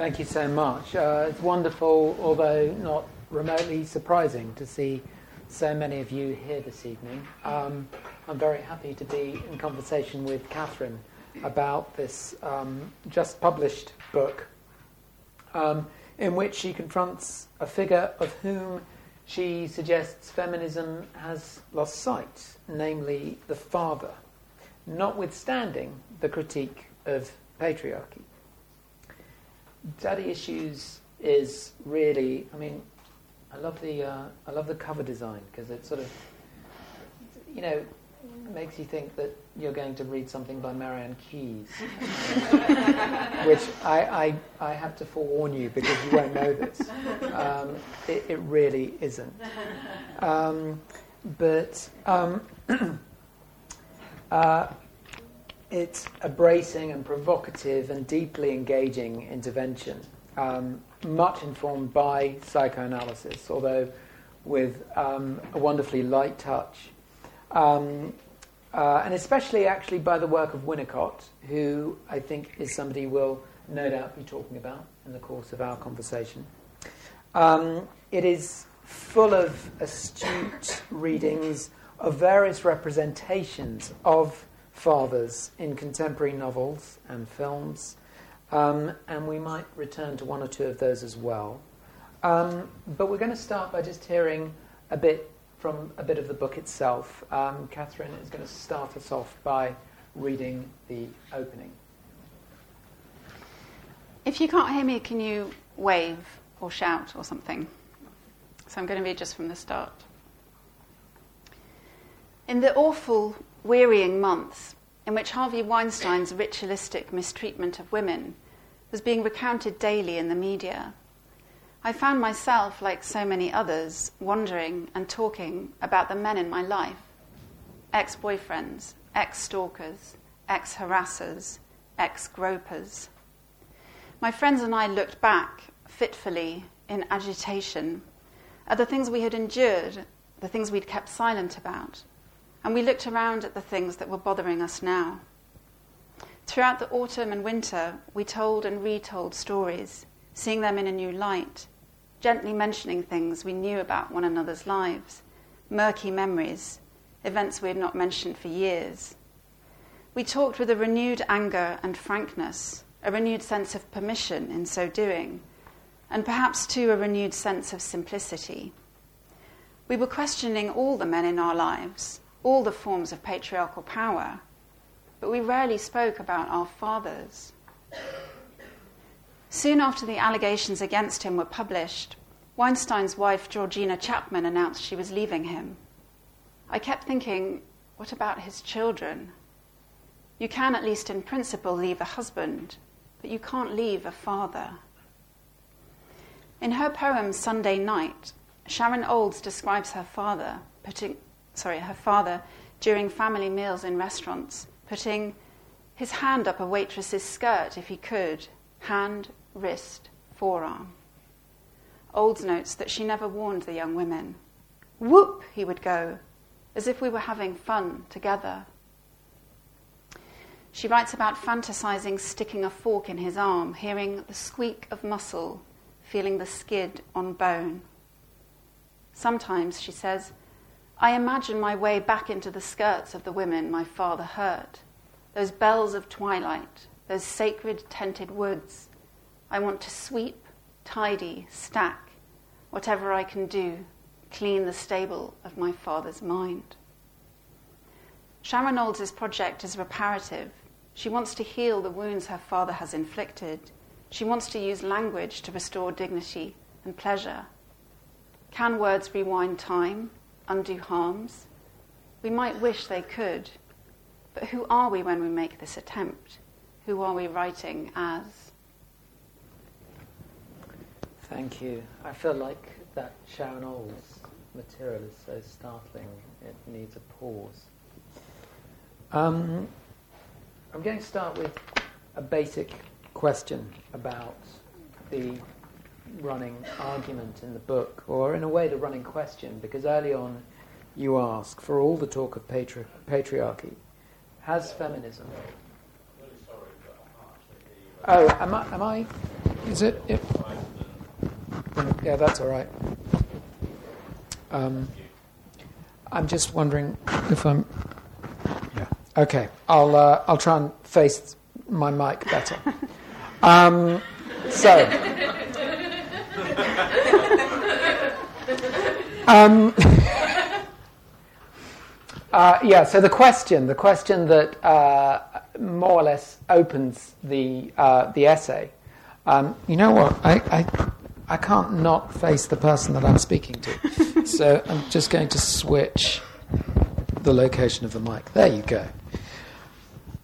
Thank you so much. Uh, it's wonderful, although not remotely surprising, to see so many of you here this evening. Um, I'm very happy to be in conversation with Katherine about this um, just published book, um, in which she confronts a figure of whom she suggests feminism has lost sight, namely the father, notwithstanding the critique of patriarchy. Daddy Issues is really, I mean, I love the uh, I love the cover design because it sort of, you know, makes you think that you're going to read something by Marianne Keyes, which I, I, I have to forewarn you because you won't know this. Um, it, it, really isn't. Um, but um, uh, it's a bracing and provocative and deeply engaging intervention, um, much informed by psychoanalysis, although with um, a wonderfully light touch. Um, uh, and especially actually by the work of Winnicott, who I think is somebody we'll no doubt be talking about in the course of our conversation. Um, it is full of astute readings of various representations of fathers in contemporary novels and films, um, and we might return to one or two of those as well. Um, but we're going to start by just hearing a bit from a bit of the book itself. Um, Katherine is going to start us off by reading the opening. If you can't hear me, can you wave or shout or something? So I'm going to read just from the start. In the awful, wearying months in which Harvey Weinstein's ritualistic mistreatment of women was being recounted daily in the media, I found myself, like so many others, wondering and talking about the men in my life ex boyfriends, ex stalkers, ex harassers, ex gropers. My friends and I looked back fitfully in agitation at the things we had endured, the things we'd kept silent about, and we looked around at the things that were bothering us now. Throughout the autumn and winter, we told and retold stories, seeing them in a new light, gently mentioning things we knew about one another's lives, murky memories, events we had not mentioned for years. We talked with a renewed anger and frankness, a renewed sense of permission in so doing, and perhaps too a renewed sense of simplicity. We were questioning all the men in our lives, all the forms of patriarchal power, but we rarely spoke about our fathers. Soon after the allegations against him were published, Weinstein's wife, Georgina Chapman, announced she was leaving him. I kept thinking, what about his children? You can, at least in principle, leave a husband, but you can't leave a father. In her poem Sunday Night, Sharon Olds describes her father putting, sorry, her father during family meals in restaurants, putting his hand up a waitress's skirt if he could, hand, wrist, forearm. Olds notes that she never warned the young women. Whoop, he would go, as if we were having fun together. She writes about fantasizing sticking a fork in his arm, hearing the squeak of muscle, feeling the skid on bone. Sometimes, she says, I imagine my way back into the skirts of the women my father hurt, those bells of twilight, those sacred tented woods. I want to sweep, tidy, stack, whatever I can do, clean the stable of my father's mind. Sharon Olds' project is reparative. She wants to heal the wounds her father has inflicted. She wants to use language to restore dignity and pleasure. Can words rewind time, undo harms? We might wish they could, but who are we when we make this attempt? Who are we writing as? Thank you. I feel like that Sharon Olds material is so startling, it needs a pause. Um, I'm going to start with a basic question about the running argument in the book, or in a way, the running question, because early on you ask, for all the talk of patri- patriarchy, has feminism. Oh, am I, am I Is it? Yeah, yeah that's all right. Um, I'm just wondering if I'm. Yeah. Okay. I'll uh, I'll try and face my mic better. Um, so. Um, uh, yeah, so the question, the question that uh, more or less opens the, uh, the essay, um, you know what, I, I, I can't not face the person that I'm speaking to. so I'm just going to switch the location of the mic. There you go.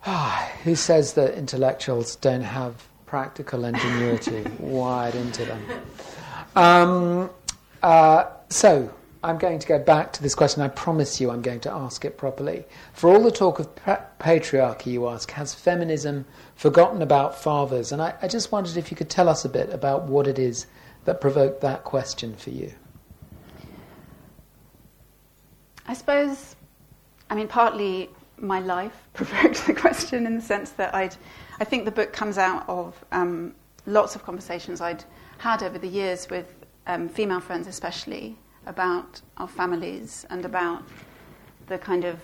Ah, who says that intellectuals don't have practical ingenuity wired into them? Um, uh, so, I'm going to go back to this question. I promise you I'm going to ask it properly. For all the talk of pa- patriarchy, you ask, has feminism forgotten about fathers? And I, I just wondered if you could tell us a bit about what it is that provoked that question for you. I suppose, I mean, partly my life provoked the question in the sense that I'd, I think the book comes out of um, lots of conversations I'd had over the years with um, female friends, especially about our families and about the kind of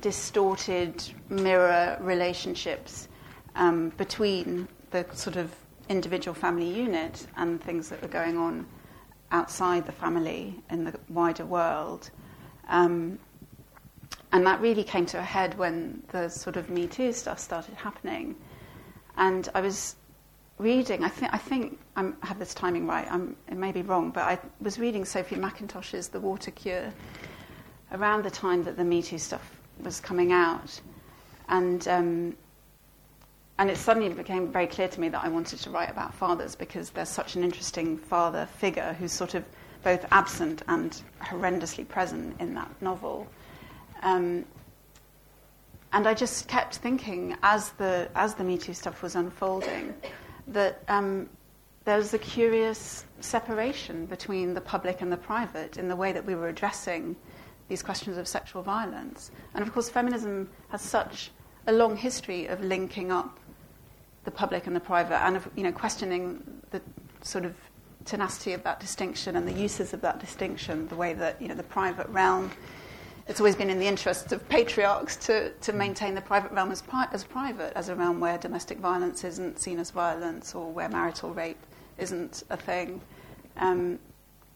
distorted mirror relationships um, between the sort of individual family unit and things that were going on outside the family in the wider world. Um, and that really came to a head when the sort of Me Too stuff started happening. And I was reading, I think, I think i have this timing right, I'm, it may be wrong, but I was reading Sophie Mackintosh's The Water Cure around the time that the Me Too stuff was coming out. And, um, and it suddenly became very clear to me that I wanted to write about fathers because there's such an interesting father figure who's sort of both absent and horrendously present in that novel. Um, and I just kept thinking as the, as the Me Too stuff was unfolding, that um, there's a curious separation between the public and the private in the way that we were addressing these questions of sexual violence. And of course, feminism has such a long history of linking up the public and the private and of you know, questioning the sort of tenacity of that distinction and the uses of that distinction, the way that you know, the private realm it's always been in the interests of patriarchs to, to maintain the private realm as, pri- as private, as a realm where domestic violence isn't seen as violence or where marital rape isn't a thing. Um,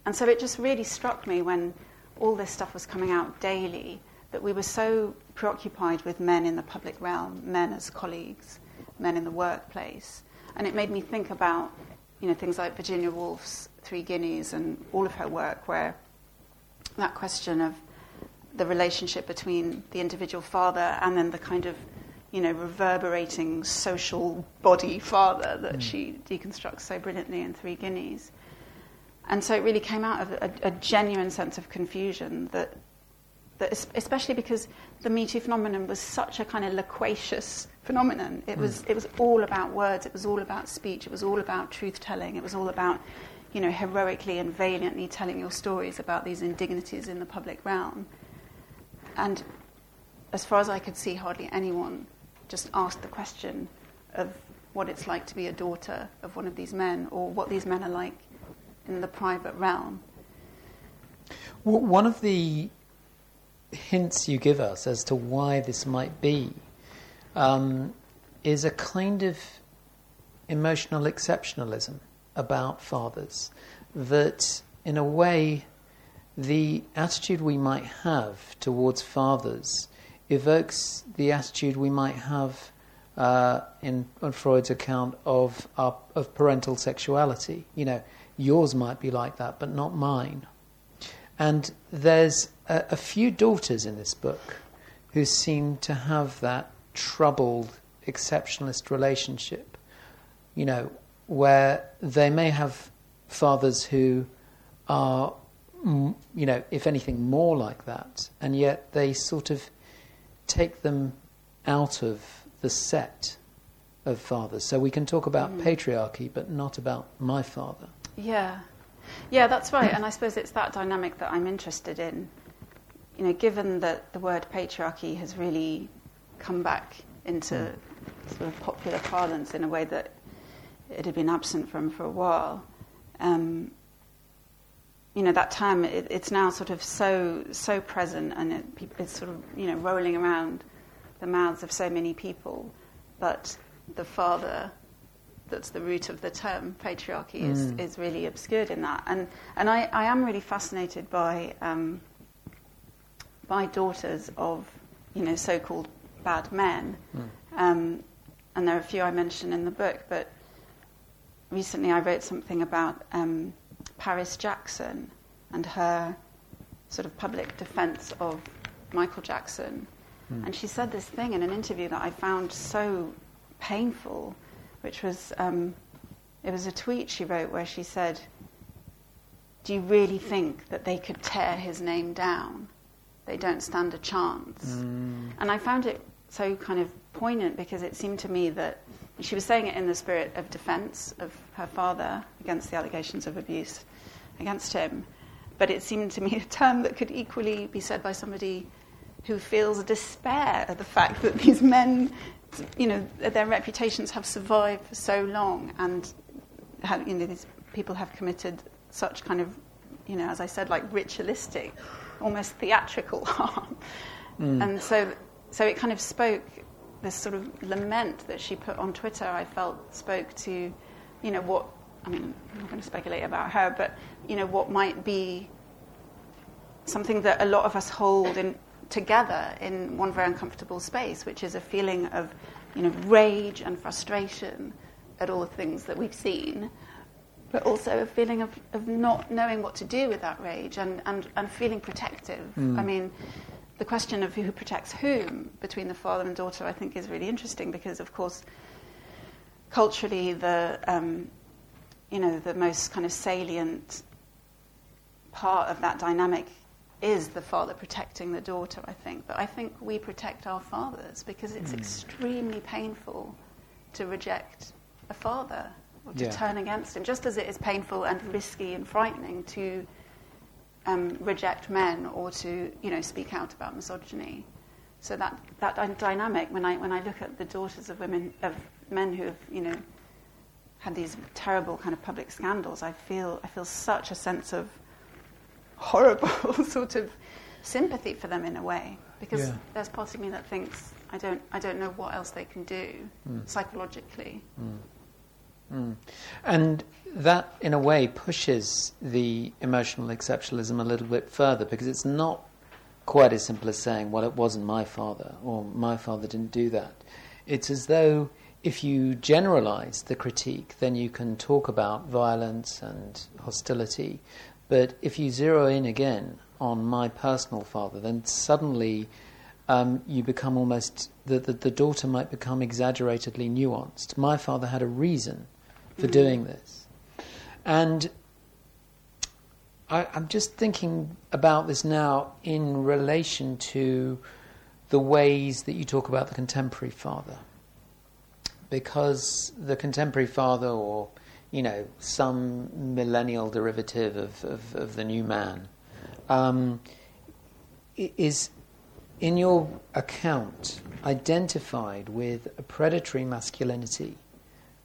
and so it just really struck me when all this stuff was coming out daily that we were so preoccupied with men in the public realm, men as colleagues, men in the workplace. And it made me think about you know, things like Virginia Woolf's Three Guineas and all of her work, where that question of the relationship between the individual father and then the kind of you know reverberating social body father that mm. she deconstructs so brilliantly in Three Guineas. And so it really came out of a, a genuine sense of confusion that, that, especially because the Me Too phenomenon was such a kind of loquacious phenomenon. It, mm. was, it was all about words, it was all about speech, it was all about truth telling, it was all about, you know, heroically and valiantly telling your stories about these indignities in the public realm. And as far as I could see, hardly anyone just asked the question of what it's like to be a daughter of one of these men or what these men are like in the private realm. Well, one of the hints you give us as to why this might be um, is a kind of emotional exceptionalism about fathers that, in a way, the attitude we might have towards fathers evokes the attitude we might have uh, in on Freud's account of our, of parental sexuality. You know, yours might be like that, but not mine. And there's a, a few daughters in this book who seem to have that troubled exceptionalist relationship. You know, where they may have fathers who are you know, if anything, more like that, and yet they sort of take them out of the set of fathers. So we can talk about mm. patriarchy, but not about my father. Yeah, yeah, that's right. and I suppose it's that dynamic that I'm interested in. You know, given that the word patriarchy has really come back into mm. sort of popular parlance in a way that it had been absent from for a while. Um, you know that term it, it's now sort of so so present and it, it's sort of you know rolling around the mouths of so many people but the father that's the root of the term patriarchy mm. is, is really obscured in that and and I, I am really fascinated by um, by daughters of you know so-called bad men mm. um, and there are a few I mention in the book but recently I wrote something about um, Paris Jackson and her sort of public defense of Michael Jackson. Mm. And she said this thing in an interview that I found so painful, which was um, it was a tweet she wrote where she said, Do you really think that they could tear his name down? They don't stand a chance. Mm. And I found it so kind of poignant because it seemed to me that she was saying it in the spirit of defense of her father against the allegations of abuse against him. But it seemed to me a term that could equally be said by somebody who feels despair at the fact that these men, you know, their reputations have survived for so long and, have, you know, these people have committed such kind of, you know, as I said, like ritualistic, almost theatrical harm. Mm. And so, so it kind of spoke this sort of lament that she put on Twitter, I felt spoke to, you know, what, I mean, I'm not going to speculate about her, but, you know, what might be something that a lot of us hold in, together in one very uncomfortable space, which is a feeling of, you know, rage and frustration at all the things that we've seen, but also a feeling of, of not knowing what to do with that rage and, and, and feeling protective. Mm. I mean, the question of who protects whom between the father and daughter, I think, is really interesting because, of course, culturally, the um, you know the most kind of salient part of that dynamic is the father protecting the daughter. I think, but I think we protect our fathers because it's mm. extremely painful to reject a father or to yeah. turn against him, just as it is painful and risky and frightening to um, reject men or to you know speak out about misogyny. So that that dynamic when I when I look at the daughters of women of men who have you know had these terrible kind of public scandals, I feel I feel such a sense of horrible sort of sympathy for them in a way because yeah. there's part of me that thinks I don't I don't know what else they can do mm. psychologically. Mm. Mm. And that, in a way, pushes the emotional exceptionalism a little bit further because it's not quite as simple as saying, well, it wasn't my father or my father didn't do that. It's as though if you generalize the critique, then you can talk about violence and hostility. But if you zero in again on my personal father, then suddenly um, you become almost, the, the, the daughter might become exaggeratedly nuanced. My father had a reason for mm-hmm. doing this. And I, I'm just thinking about this now in relation to the ways that you talk about the contemporary father. Because the contemporary father, or you know, some millennial derivative of, of, of the new man, um, is in your account identified with a predatory masculinity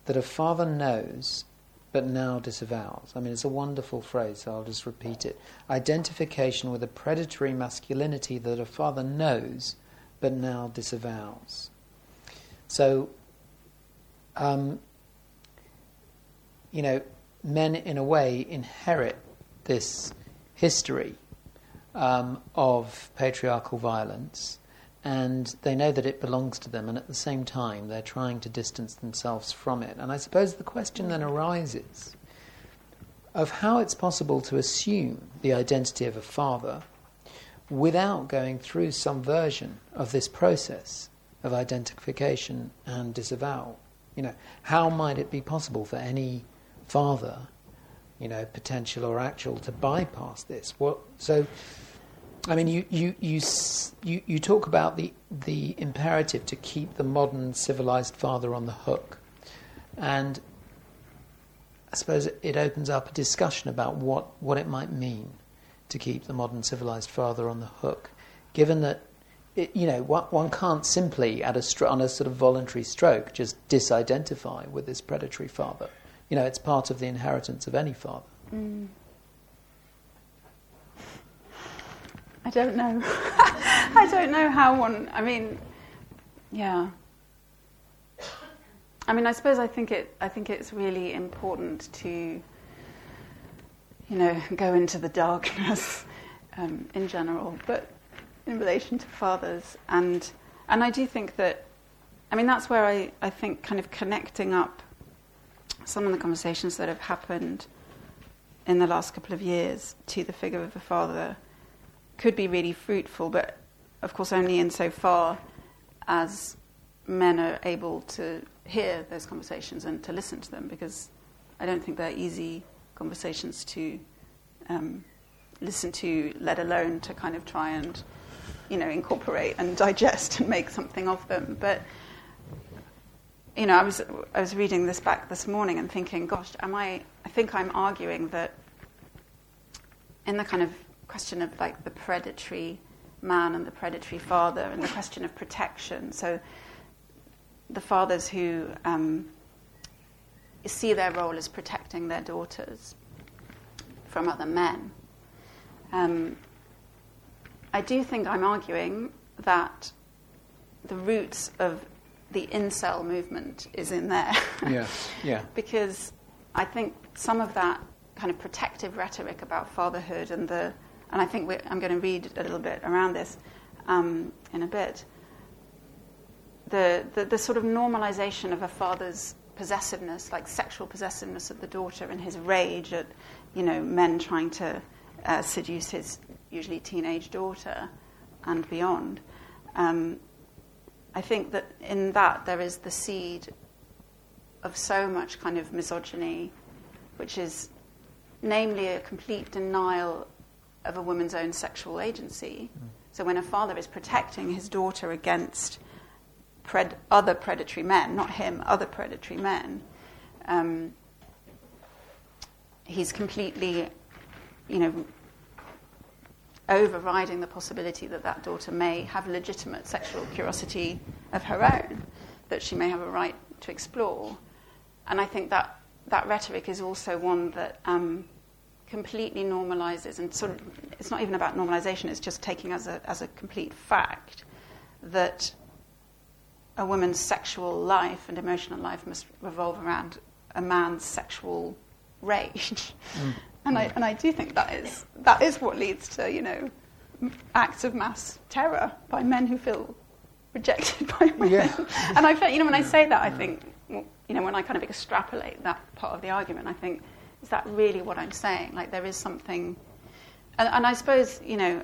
that a father knows but now disavows. I mean, it's a wonderful phrase, so I'll just repeat it. Identification with a predatory masculinity that a father knows but now disavows. So, um, you know, men in a way inherit this history um, of patriarchal violence and they know that it belongs to them, and at the same time, they're trying to distance themselves from it. And I suppose the question then arises of how it's possible to assume the identity of a father without going through some version of this process of identification and disavowal. You know, how might it be possible for any father, you know, potential or actual, to bypass this? What so? I mean, you, you, you, you, you talk about the, the imperative to keep the modern civilized father on the hook. And I suppose it opens up a discussion about what, what it might mean to keep the modern civilized father on the hook, given that it, you know, one, can't simply, at a on a sort of voluntary stroke, just disidentify with this predatory father. You know, it's part of the inheritance of any father. Mm. I don't know. I don't know how one. I mean, yeah. I mean, I suppose I think it. I think it's really important to, you know, go into the darkness um, in general, but in relation to fathers, and and I do think that. I mean, that's where I, I think kind of connecting up some of the conversations that have happened in the last couple of years to the figure of the father could be really fruitful, but of course only insofar as men are able to hear those conversations and to listen to them, because I don't think they're easy conversations to um, listen to, let alone to kind of try and, you know, incorporate and digest and make something of them. But you know, I was I was reading this back this morning and thinking, gosh, am I? I think I'm arguing that in the kind of question of like the predatory man and the predatory father and the question of protection. So the fathers who um, see their role as protecting their daughters from other men. Um, I do think I'm arguing that the roots of the incel movement is in there. yeah, yeah. because I think some of that kind of protective rhetoric about fatherhood and the, and I think I'm going to read a little bit around this um, in a bit. The, the, the sort of normalization of a father's possessiveness, like sexual possessiveness of the daughter and his rage at, you know, men trying to uh, seduce his usually teenage daughter and beyond. Um, I think that in that there is the seed of so much kind of misogyny, which is namely a complete denial of a woman's own sexual agency. Mm. So when a father is protecting his daughter against pred- other predatory men, not him, other predatory men, um, he's completely, you know, overriding the possibility that that daughter may have legitimate sexual curiosity of her own, that she may have a right to explore. And I think that that rhetoric is also one that um, completely normalizes and sort of, it's not even about normalization, it's just taking as a, as a complete fact that a woman's sexual life and emotional life must revolve around a man's sexual rage. Mm. And I, and I do think that is, that is what leads to, you know, acts of mass terror by men who feel rejected by women. Yeah. and I feel, you know, when I say that, I think, you know, when I kind of extrapolate that part of the argument, I think, is that really what I'm saying? Like, there is something. And, and I suppose, you know,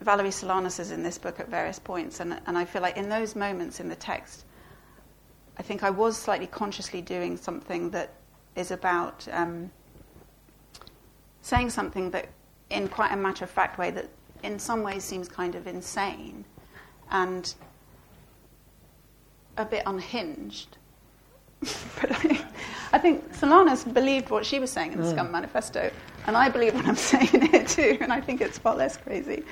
Valerie Solanas is in this book at various points, and, and I feel like in those moments in the text, I think I was slightly consciously doing something that is about um, saying something that, in quite a matter of fact way, that in some ways seems kind of insane and a bit unhinged. but I, I, think Solanas believed what she was saying in the mm. Scum Manifesto, and I believe what I'm saying here too, and I think it's far less crazy.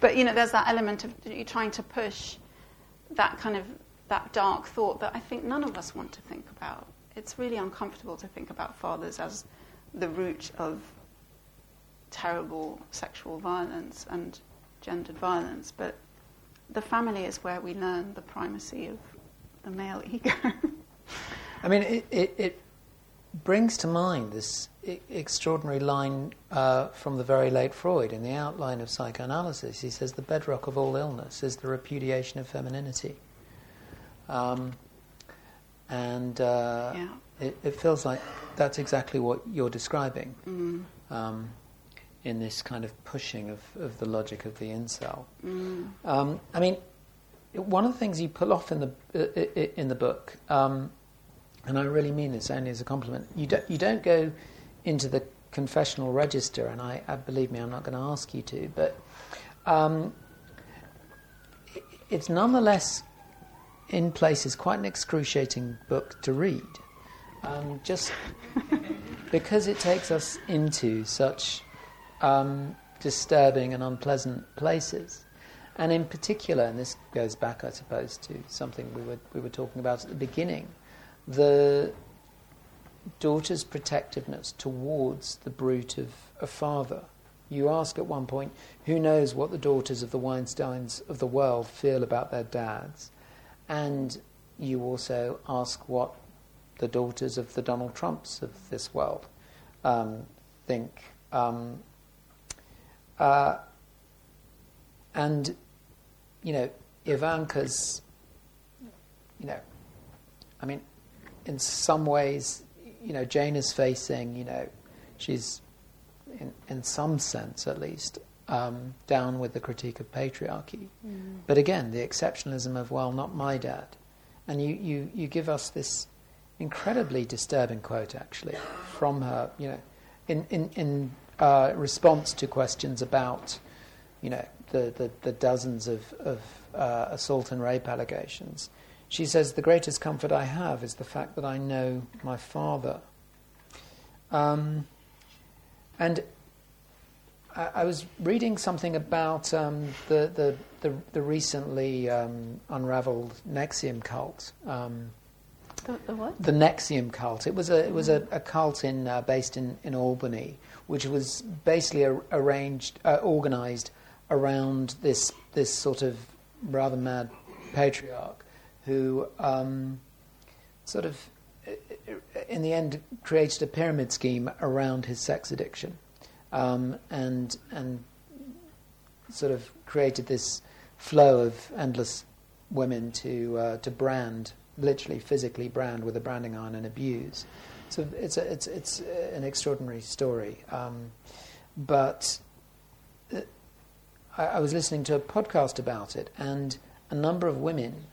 But you know, there's that element of you trying to push that kind of that dark thought that I think none of us want to think about. It's really uncomfortable to think about fathers as the root of terrible sexual violence and gendered violence, but the family is where we learn the primacy of the male ego. I mean, it, it, it, brings to mind this extraordinary line uh, from the very late Freud in the outline of psychoanalysis. He says the bedrock of all illness is the repudiation of femininity. Um, and uh, yeah. it, it, feels like that's exactly what you're describing. Mm. Um, in this kind of pushing of, of the logic of the incel. Mm. Um, I mean, one of the things you pull off in the uh, in the book, um, and I really mean this only as a compliment. You don't you don't go into the confessional register, and I, I believe me, I'm not going to ask you to, but um, it's nonetheless in places quite an excruciating book to read, um, just because it takes us into such um, disturbing and unpleasant places. And in particular, and this goes back, I suppose, to something we were, we were talking about at the beginning, the daughter's protectiveness towards the brute of a father. You ask at one point, who knows what the daughters of the Weinsteins of the world feel about their dads? And you also ask what the daughters of the Donald Trumps of this world um, think. Um, uh, and, you know, Ivanka's, you know, I mean, in some ways, you know, Jane is facing, you know, she's, in, in some sense at least, um, down with the critique of patriarchy. Mm. But again, the exceptionalism of, well, not my dad. And you, you, you give us this incredibly disturbing quote, actually, from her, you know, in, in, in uh, response to questions about, you know, the, the, the dozens of, of uh, assault and rape allegations. She says, The greatest comfort I have is the fact that I know my father. Um, and I, I, was reading something about um, the, the, the, the, recently um, unraveled NXIVM cult. Um, the, the, what? The NXIVM cult. It was a, it was a, a cult in, uh, based in, in Albany, which was basically a, arranged, uh, organized around this, this sort of rather mad patriarch who um, sort of, in the end, created a pyramid scheme around his sex addiction, um, and and sort of created this flow of endless women to uh, to brand, literally physically brand with a branding iron and abuse. So it's a, it's it's an extraordinary story, um, but. Uh, I, I was listening to a podcast about it, and a number of women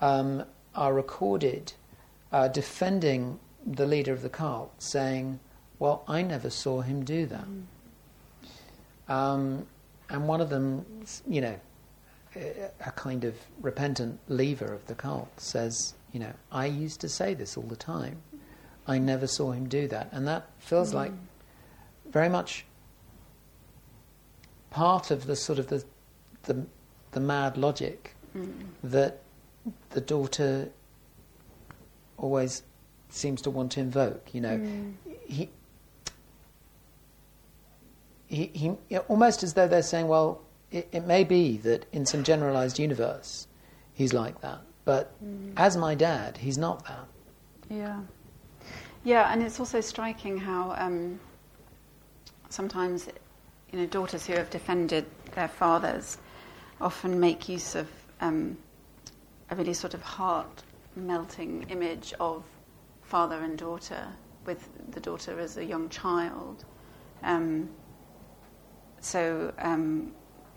um, are recorded uh, defending the leader of the cult, saying, Well, I never saw him do that. Mm. Um, and one of them, you know, a kind of repentant leaver of the cult says, You know, I used to say this all the time. I never saw him do that. And that feels mm. like very much part of the sort of the, the, the mad logic mm. that the daughter always seems to want to invoke. You know, mm. he, he, he, almost as though they're saying, well, it, it, may be that in some generalized universe he's like that, but mm. as my dad, he's not that. Yeah. Yeah, and it's also striking how um, sometimes, you know, daughters who have defended their fathers often make use of um, a really sort of heart melting image of father and daughter, with the daughter as a young child. Um, so um,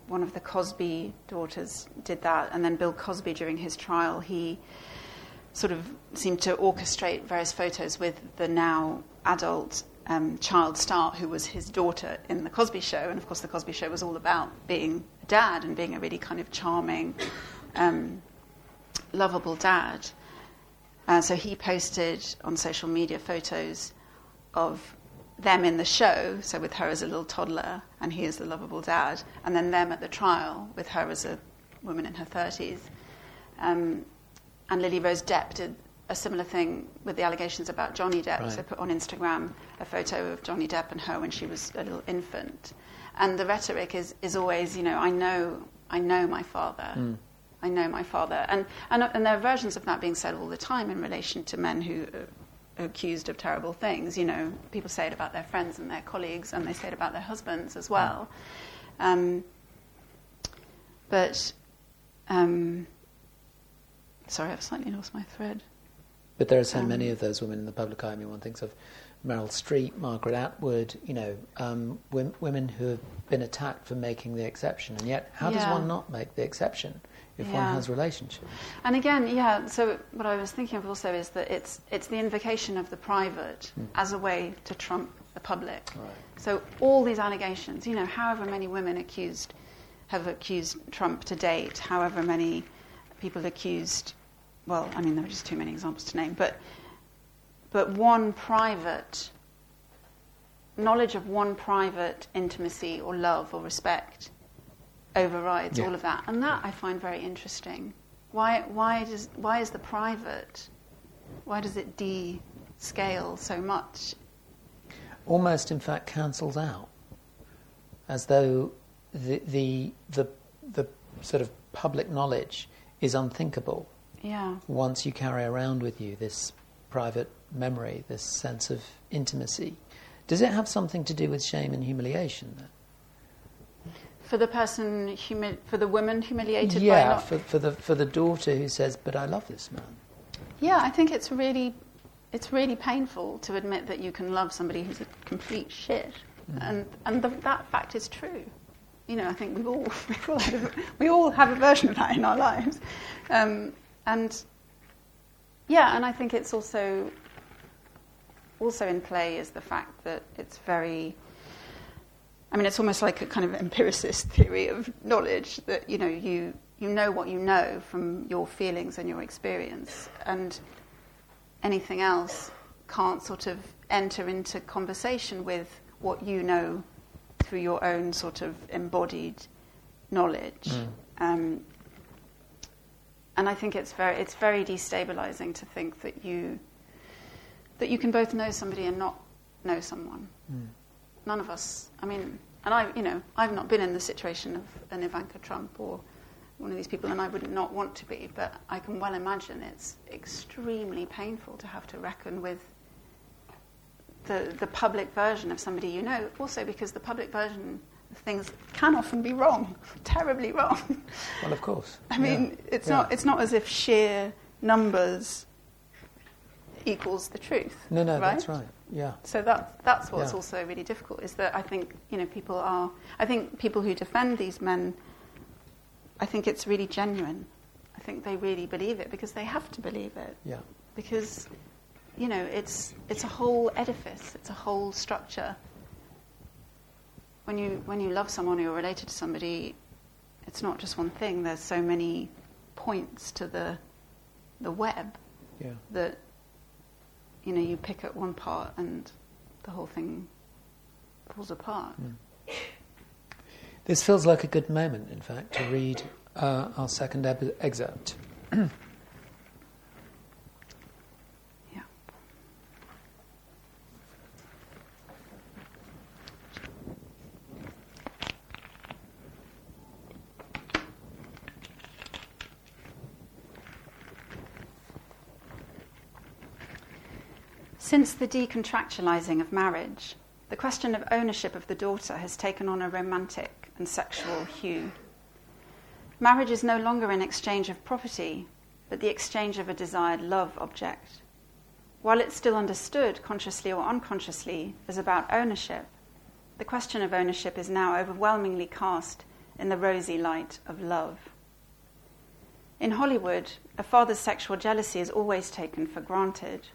one of the Cosby daughters did that, and then Bill Cosby, during his trial, he sort of seemed to orchestrate various photos with the now adult um, child star who was his daughter in the Cosby Show, and of course the Cosby Show was all about being a dad and being a really kind of charming. Lovable dad. Uh, so he posted on social media photos of them in the show, so with her as a little toddler and he as the lovable dad, and then them at the trial with her as a woman in her 30s. Um, and Lily Rose Depp did a similar thing with the allegations about Johnny Depp. Right. So put on Instagram a photo of Johnny Depp and her when she was a little infant. And the rhetoric is, is always, you know, I know, I know my father. Mm. I know my father. And, and, and there are versions of that being said all the time in relation to men who are accused of terrible things. You know, people say it about their friends and their colleagues, and they say it about their husbands as well. Um, but, um, sorry, I've slightly lost my thread. But there are so um, many of those women in the public eye. I mean, one thinks of Meryl Streep, Margaret Atwood, you know, um, women who have been attacked for making the exception. And yet, how yeah. does one not make the exception? If yeah. one has relationships. And again, yeah. So what I was thinking of also is that it's it's the invocation of the private mm. as a way to trump the public. Right. So all these allegations, you know, however many women accused have accused Trump to date, however many people accused. Well, I mean, there are just too many examples to name, but but one private knowledge of one private intimacy or love or respect overrides Yeah. all of that, and that I find very interesting. Why, why, does, why is the private, why does it de-scale so much? almost in fact cancels out as though the, the the the sort of public knowledge is unthinkable Yeah, once you carry around with you this private memory, this sense of intimacy. Does it have something to do with shame and humiliation? Then? For the person, humi- for the woman humiliated by yeah, not. for, for the for the daughter who says, "But I love this man." Yeah, I think it's really, it's really painful to admit that you can love somebody who's a complete shit, and and the, that fact is true. You know, I think we've all we've all a, we all have a version of that in our lives, um, and yeah, and I think it's also also in play is the fact that it's very. I mean, it's almost like a kind of empiricist theory of knowledge that you know you you know what you know from your feelings and your experience, and anything else can't sort of enter into conversation with what you know through your own sort of embodied knowledge. Um, and I think it's very it's very destabilizing to think that you that you can both know somebody and not know someone. None of us. I mean, and I, you know, I've not been in the situation of an Ivanka Trump or one of these people, and I would not want to be. But I can well imagine it's extremely painful to have to reckon with the the public version of somebody you know. Also, because the public version of things can often be wrong, terribly wrong. Well, of course. I mean, Yeah. it's Yeah. not it's not as if sheer numbers equals the truth. No, no, right? that's right. Yeah. So that that's what's Yeah. also really difficult is that I think you know people are I think people who defend these men I think it's really genuine. I think they really believe it because they have to believe it Yeah. because you know it's it's a whole edifice, it's a whole structure. When you when you love someone or you're related to somebody, it's not just one thing. There's so many points to the the web Yeah. that you know you pick at one part and the whole thing falls apart. This feels like a good moment, in fact, to read uh, our second excerpt. Since the decontractualizing of marriage, the question of ownership of the daughter has taken on a romantic and sexual hue. Marriage is no longer an exchange of property, but the exchange of a desired love object. While it's still understood, consciously or unconsciously, as about ownership, the question of ownership is now overwhelmingly cast in the rosy light of love. In Hollywood, a father's sexual jealousy is always taken for granted.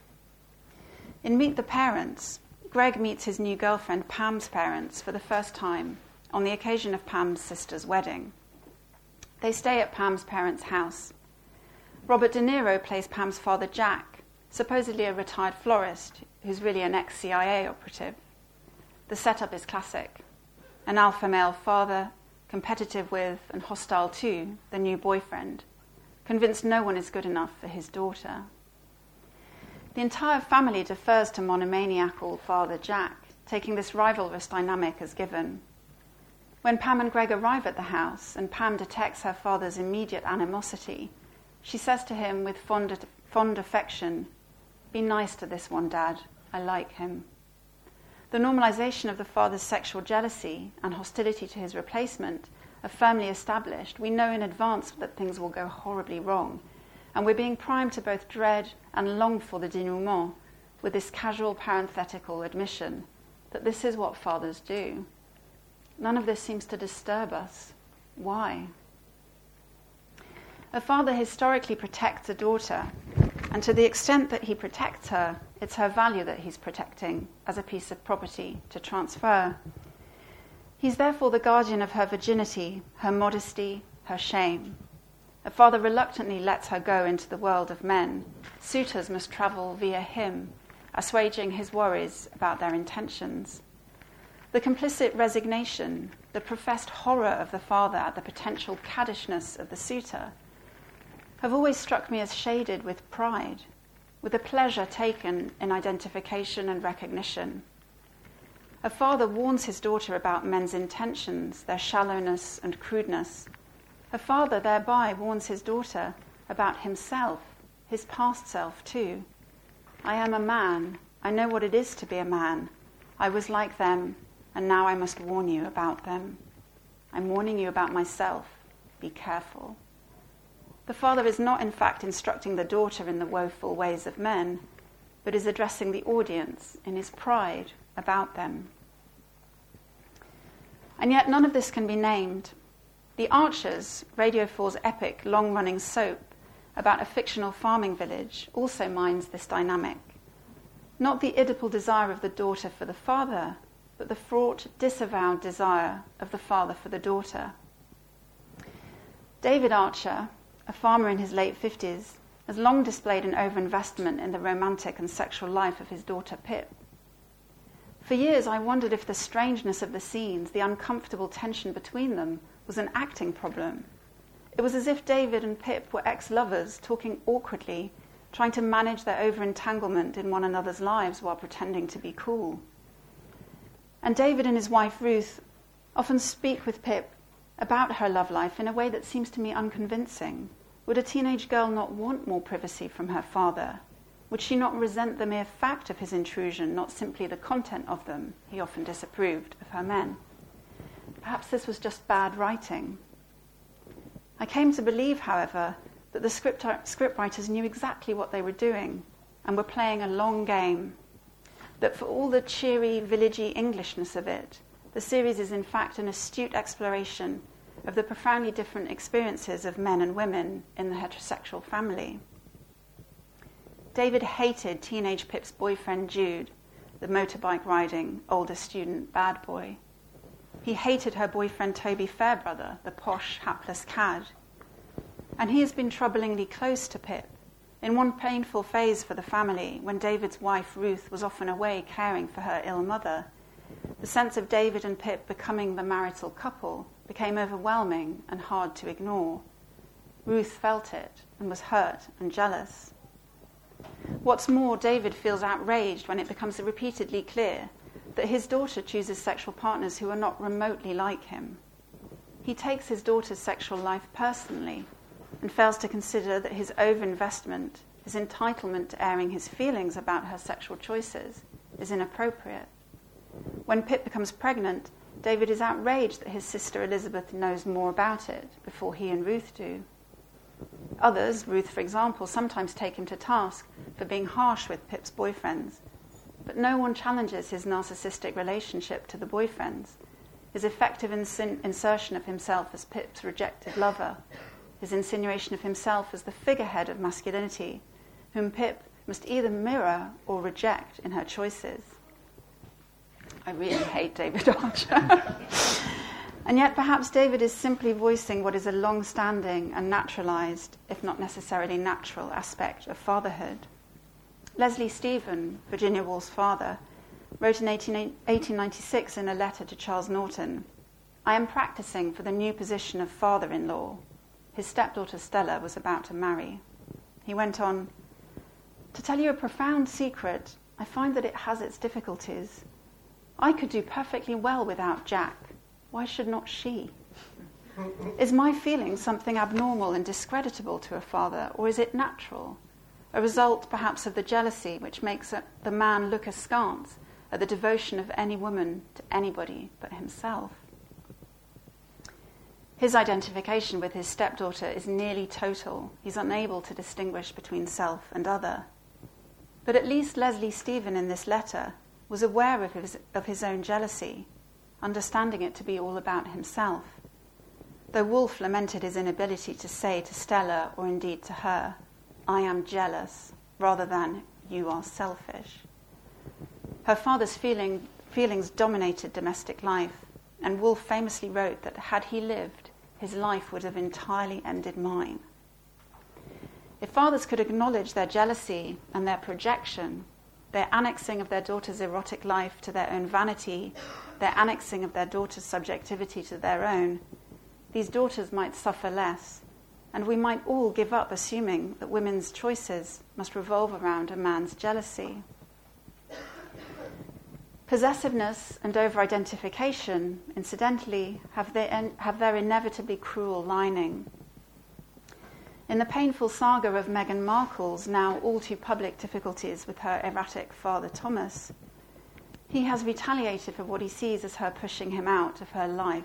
In Meet the Parents, Greg meets his new girlfriend Pam's parents for the first time on the occasion of Pam's sister's wedding. They stay at Pam's parents' house. Robert De Niro plays Pam's father Jack, supposedly a retired florist who's really an ex CIA operative. The setup is classic an alpha male father, competitive with and hostile to the new boyfriend, convinced no one is good enough for his daughter. The entire family defers to monomaniacal father Jack, taking this rivalrous dynamic as given. When Pam and Greg arrive at the house and Pam detects her father's immediate animosity, she says to him with fond, fond affection, Be nice to this one, Dad. I like him. The normalization of the father's sexual jealousy and hostility to his replacement are firmly established. We know in advance that things will go horribly wrong, and we're being primed to both dread and long for the denouement with this casual parenthetical admission that this is what fathers do. None of this seems to disturb us. Why? A father historically protects a daughter, and to the extent that he protects her, it's her value that he's protecting as a piece of property to transfer. He's therefore the guardian of her virginity, her modesty, her shame. A father reluctantly lets her go into the world of men. Suitors must travel via him, assuaging his worries about their intentions. The complicit resignation the professed horror of the father at the potential caddishness of the suitor, have always struck me as shaded with pride, with a pleasure taken in identification and recognition. A father warns his daughter about men's intentions, their shallowness and crudeness. A father thereby warns his daughter about himself, his past self too. I am a man. I know what it is to be a man. I was like them, and now I must warn you about them. I'm warning you about myself. Be careful. The father is not, in fact, instructing the daughter in the woeful ways of men, but is addressing the audience in his pride about them. And yet, none of this can be named. The Archers, Radio 4's epic, long running soap about a fictional farming village, also mines this dynamic. Not the Oedipal desire of the daughter for the father, but the fraught, disavowed desire of the father for the daughter. David Archer, a farmer in his late 50s, has long displayed an overinvestment in the romantic and sexual life of his daughter Pip. For years, I wondered if the strangeness of the scenes, the uncomfortable tension between them, was an acting problem. It was as if David and Pip were ex lovers talking awkwardly, trying to manage their over entanglement in one another's lives while pretending to be cool. And David and his wife Ruth often speak with Pip about her love life in a way that seems to me unconvincing. Would a teenage girl not want more privacy from her father? Would she not resent the mere fact of his intrusion, not simply the content of them? He often disapproved of her men. Perhaps this was just bad writing. I came to believe, however, that the script, scriptwriters knew exactly what they were doing and were playing a long game. That for all the cheery, villagey Englishness of it, the series is in fact an astute exploration of the profoundly different experiences of men and women in the heterosexual family. David hated teenage Pip's boyfriend Jude, the motorbike riding, older student bad boy. He hated her boyfriend Toby Fairbrother, the posh, hapless cad. And he has been troublingly close to Pip. In one painful phase for the family, when David's wife Ruth was often away caring for her ill mother, the sense of David and Pip becoming the marital couple became overwhelming and hard to ignore. Ruth felt it and was hurt and jealous. What's more, David feels outraged when it becomes repeatedly clear that his daughter chooses sexual partners who are not remotely like him. He takes his daughter's sexual life personally and fails to consider that his overinvestment, his entitlement to airing his feelings about her sexual choices, is inappropriate. When Pip becomes pregnant, David is outraged that his sister Elizabeth knows more about it before he and Ruth do. Others, Ruth for example, sometimes take him to task for being harsh with Pip's boyfriends, but no one challenges his narcissistic relationship to the boyfriends, his effective insertion of himself as Pip's rejected lover, his insinuation of himself as the figurehead of masculinity, whom Pip must either mirror or reject in her choices. I really hate David Archer. and yet, perhaps David is simply voicing what is a long standing and naturalized, if not necessarily natural, aspect of fatherhood. Leslie Stephen, Virginia Woolf's father, wrote in 18, 1896 in a letter to Charles Norton I am practicing for the new position of father in law. His stepdaughter Stella was about to marry. He went on To tell you a profound secret, I find that it has its difficulties. I could do perfectly well without Jack. Why should not she? Is my feeling something abnormal and discreditable to a father, or is it natural? A result, perhaps, of the jealousy which makes the man look askance at the devotion of any woman to anybody but himself. His identification with his stepdaughter is nearly total. He's unable to distinguish between self and other. But at least Leslie Stephen in this letter was aware of his, of his own jealousy, understanding it to be all about himself. Though Woolf lamented his inability to say to Stella, or indeed to her, I am jealous, rather than you are selfish. Her father's feeling, feelings dominated domestic life, and Woolf famously wrote that had he lived, his life would have entirely ended mine. If fathers could acknowledge their jealousy and their projection their annexing of their daughter's erotic life to their own vanity, their annexing of their daughter's subjectivity to their own, these daughters might suffer less, and we might all give up assuming that women's choices must revolve around a man's jealousy. Possessiveness and over identification, incidentally, have their, have their inevitably cruel lining. In the painful saga of Meghan Markle's now all too public difficulties with her erratic father Thomas, he has retaliated for what he sees as her pushing him out of her life.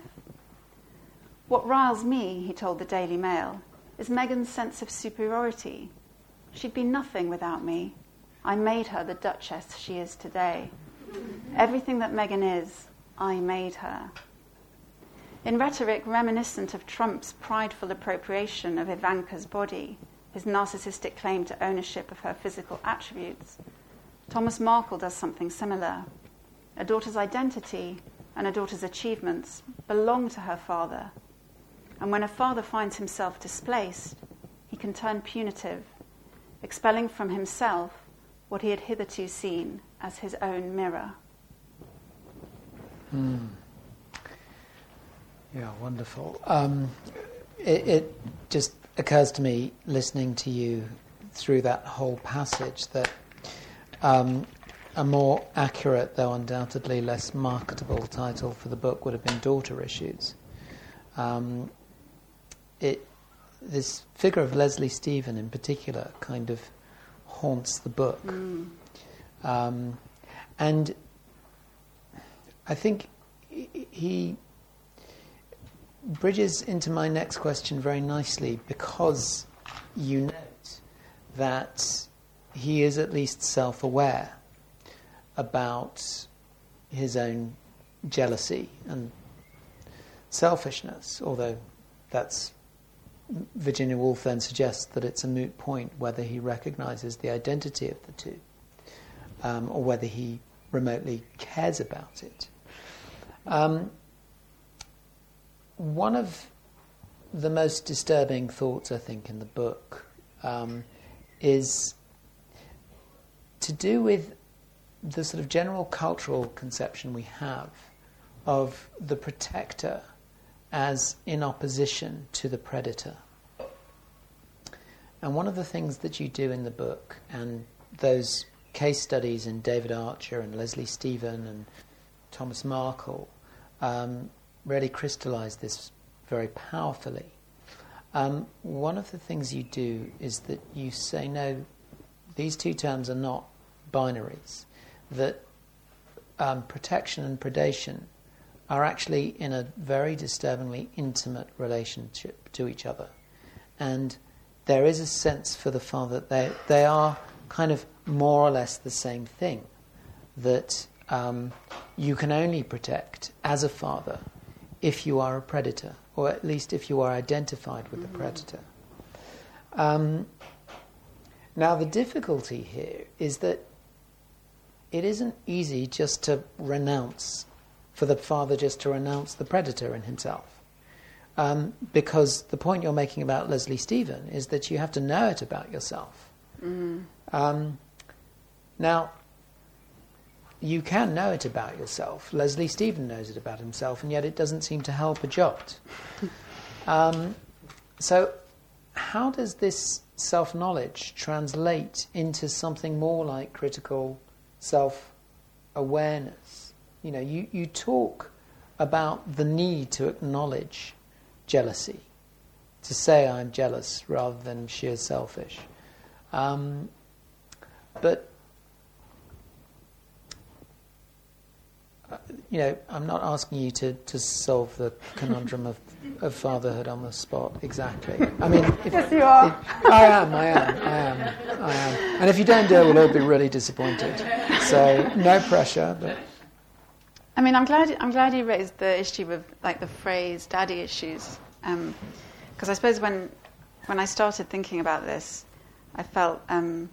What riles me, he told the Daily Mail, is Meghan's sense of superiority. She'd be nothing without me. I made her the Duchess she is today. Everything that Meghan is, I made her. In rhetoric reminiscent of Trump's prideful appropriation of Ivanka's body, his narcissistic claim to ownership of her physical attributes, Thomas Markle does something similar. A daughter's identity and a daughter's achievements belong to her father. And when a father finds himself displaced, he can turn punitive, expelling from himself what he had hitherto seen as his own mirror. Mm. Yeah, wonderful. Um, it, it, just occurs to me, listening to you through that whole passage, that um, a more accurate, though undoubtedly less marketable title for the book would have been Daughter Issues. Um, it, this figure of Leslie Stephen in particular kind of haunts the book. Mm. Um, and I think he bridges into my next question very nicely because you note that he is at least self aware about his own jealousy and selfishness, although that's Virginia Woolf then suggests that it's a moot point whether he recognizes the identity of the two um, or whether he remotely cares about it. Um, one of the most disturbing thoughts, I think, in the book um, is to do with the sort of general cultural conception we have of the protector as in opposition to the predator. And one of the things that you do in the book, and those case studies in David Archer and Leslie Stephen and Thomas Markle, um, really crystallize this very powerfully. Um, one of the things you do is that you say, no, these two terms are not binaries, that um, protection and predation are actually in a very disturbingly intimate relationship to each other. And there is a sense for the father that they, they are kind of more or less the same thing. That um, you can only protect as a father if you are a predator, or at least if you are identified with mm-hmm. the predator. Um, now, the difficulty here is that it isn't easy just to renounce, for the father just to renounce the predator in himself. Um, because the point you're making about Leslie Stephen is that you have to know it about yourself. Mm. Um, now, you can know it about yourself. Leslie Stephen knows it about himself, and yet it doesn't seem to help a jot. Um, so, how does this self knowledge translate into something more like critical self awareness? You know, you, you talk about the need to acknowledge jealousy, to say I'm jealous rather than sheer selfish. Um, but you know, I'm not asking you to, to solve the conundrum of, of fatherhood on the spot exactly. I mean, if, yes, you are. If, I am, I am, I am, I am. And if you don't do it, we'll all be really disappointed. So no pressure, but. I mean, I'm glad I'm glad you raised the issue of like the phrase "daddy issues," because um, I suppose when when I started thinking about this, I felt um,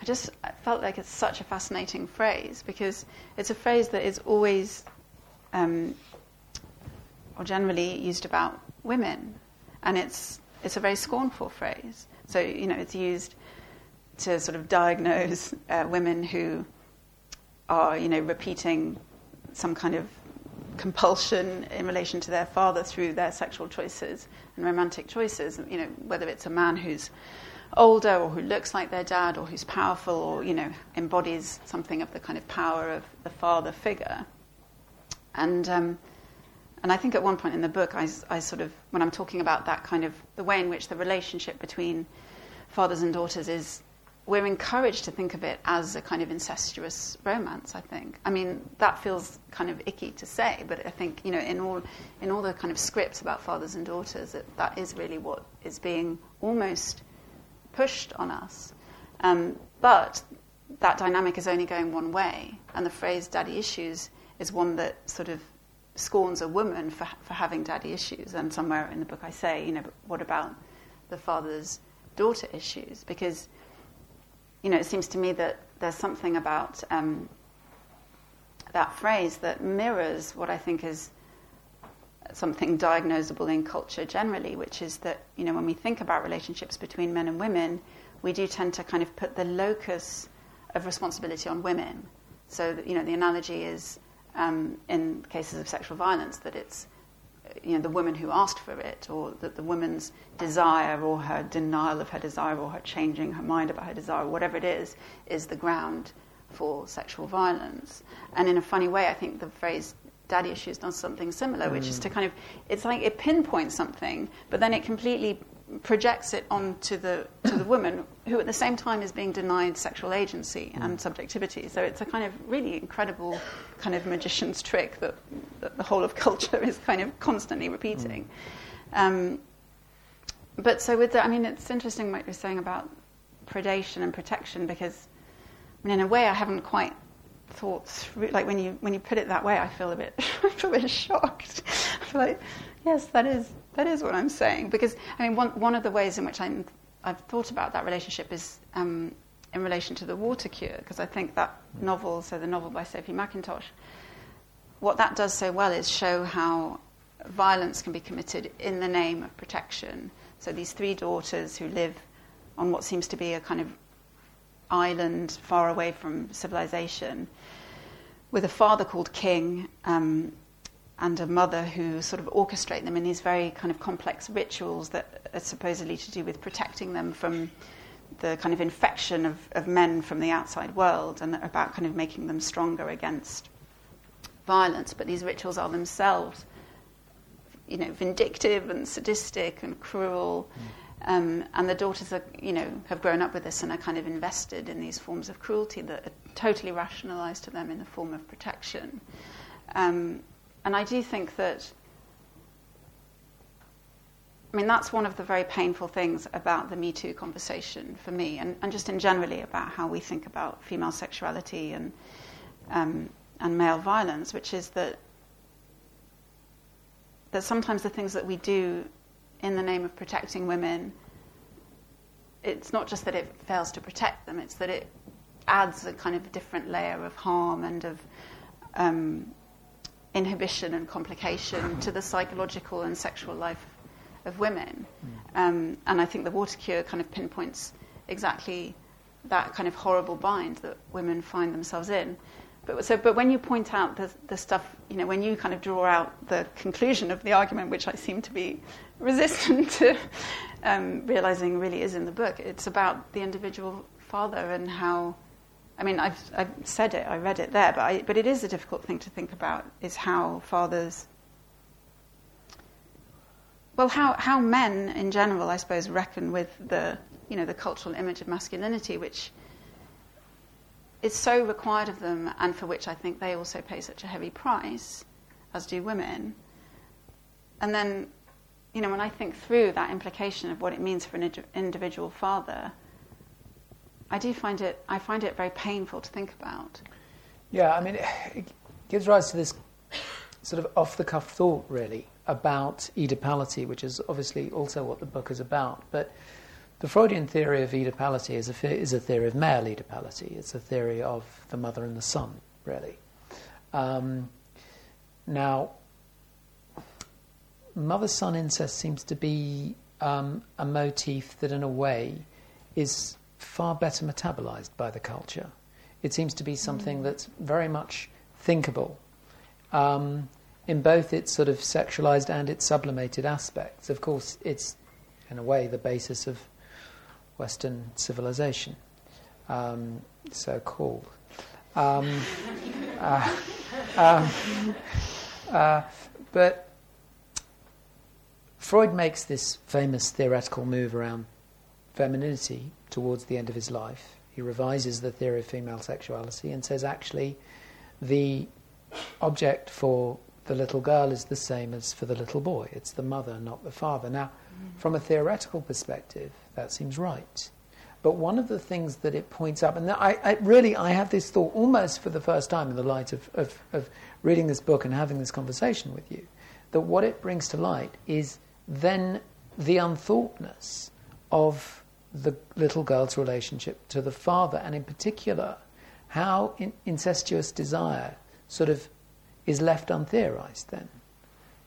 I just I felt like it's such a fascinating phrase because it's a phrase that is always, um, or generally used about women, and it's it's a very scornful phrase. So you know it's used to sort of diagnose uh, women who are, you know, repeating some kind of compulsion in relation to their father through their sexual choices and romantic choices. You know, whether it's a man who's older or who looks like their dad or who's powerful or you know embodies something of the kind of power of the father figure. And um, and I think at one point in the book, I, I sort of when I'm talking about that kind of the way in which the relationship between fathers and daughters is we're encouraged to think of it as a kind of incestuous romance. I think. I mean, that feels kind of icky to say, but I think you know, in all in all the kind of scripts about fathers and daughters, it, that is really what is being almost pushed on us. Um, but that dynamic is only going one way, and the phrase "daddy issues" is one that sort of scorns a woman for for having daddy issues. And somewhere in the book, I say, you know, what about the father's daughter issues? Because you know, it seems to me that there's something about um, that phrase that mirrors what I think is something diagnosable in culture generally, which is that, you know, when we think about relationships between men and women, we do tend to kind of put the locus of responsibility on women. So, you know, the analogy is um, in cases of sexual violence that it's you know, the woman who asked for it, or that the woman's desire or her denial of her desire or her changing her mind about her desire, whatever it is, is the ground for sexual violence. And in a funny way, I think the phrase daddy issues does something similar, which is to mm. kind of, it's like it pinpoints something, but then it completely projects it onto the to the woman who at the same time is being denied sexual agency and mm. subjectivity so it's a kind of really incredible kind of magician's trick that, that the whole of culture is kind of constantly repeating mm. um, but so with the, I mean it's interesting what you're saying about predation and protection because I mean in a way I haven't quite thought through like when you when you put it that way I feel a bit I feel a bit shocked I feel like yes that is that is what I'm saying. Because, I mean, one, one of the ways in which i have thought about that relationship is um, in relation to the water cure, because I think that novel, so the novel by Sophie Mackintosh, what that does so well is show how violence can be committed in the name of protection. So these three daughters who live on what seems to be a kind of island far away from civilization, with a father called King, um, and a mother who sort of orchestrate them in these very kind of complex rituals that are supposedly to do with protecting them from the kind of infection of, of men from the outside world and about kind of making them stronger against violence. But these rituals are themselves, you know, vindictive and sadistic and cruel. Mm. Um, and the daughters are, you know, have grown up with this and are kind of invested in these forms of cruelty that are totally rationalized to them in the form of protection. Um, and I do think that, I mean, that's one of the very painful things about the Me Too conversation for me, and, and just in generally about how we think about female sexuality and, um, and male violence, which is that, that sometimes the things that we do in the name of protecting women, it's not just that it fails to protect them, it's that it adds a kind of different layer of harm and of um, inhibition and complication to the psychological and sexual life of women. Mm. Um, and I think the water cure kind of pinpoints exactly that kind of horrible bind that women find themselves in. But, so, but when you point out the, the stuff, you know, when you kind of draw out the conclusion of the argument, which I seem to be resistant to um, realizing really is in the book, it's about the individual father and how I mean, I've, I've said it, I read it there, but, I, but it is a difficult thing to think about is how fathers, well, how, how men in general, I suppose, reckon with the, you know, the cultural image of masculinity, which is so required of them and for which I think they also pay such a heavy price, as do women. And then, you know, when I think through that implication of what it means for an individual father, I do find it, I find it very painful to think about. Yeah, I mean, it gives rise to this sort of off the cuff thought, really, about Oedipality, which is obviously also what the book is about. But the Freudian theory of Oedipality is a, is a theory of male Oedipality. It's a theory of the mother and the son, really. Um, now, mother son incest seems to be um, a motif that, in a way, is far better metabolized by the culture it seems to be something that's very much thinkable um, in both its sort of sexualized and its sublimated aspects. Of course, it's in a way the basis of Western civilization, um, so called. Um, uh, um, uh, but Freud makes this famous theoretical move around femininity towards the end of his life. He revises the theory of female sexuality and says actually the object for the little girl is the same as for the little boy. It's the mother, not the father. Now, mm. from a theoretical perspective, that seems right. But one of the things that it points up, and I, I, really I have this thought almost for the first time in the light of, of, of reading this book and having this conversation with you, that what it brings to light is then the unthoughtness of the little girl's relationship to the father, and in particular, how in, incestuous desire sort of is left untheorized then.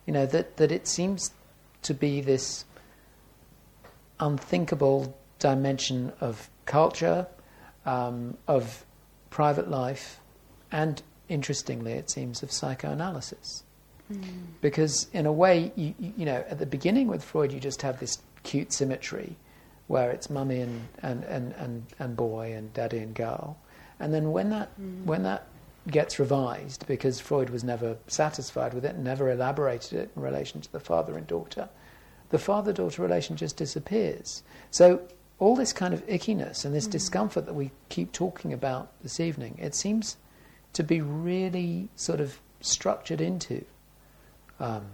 You know, that, that it seems to be this unthinkable dimension of culture, um, of private life, and interestingly, it seems, of psychoanalysis. Mm. Because, in a way, you, you, know, at the beginning with Freud, you just have this cute symmetry where it's mummy and, and, and, and, and boy and daddy and girl. And then when that, mm. when that gets revised, because Freud was never satisfied with it never elaborated it in relation to the father and daughter, the father daughter relation just disappears. So all this kind of ickiness and this mm. discomfort that we keep talking about this evening, it seems to be really sort of structured into um,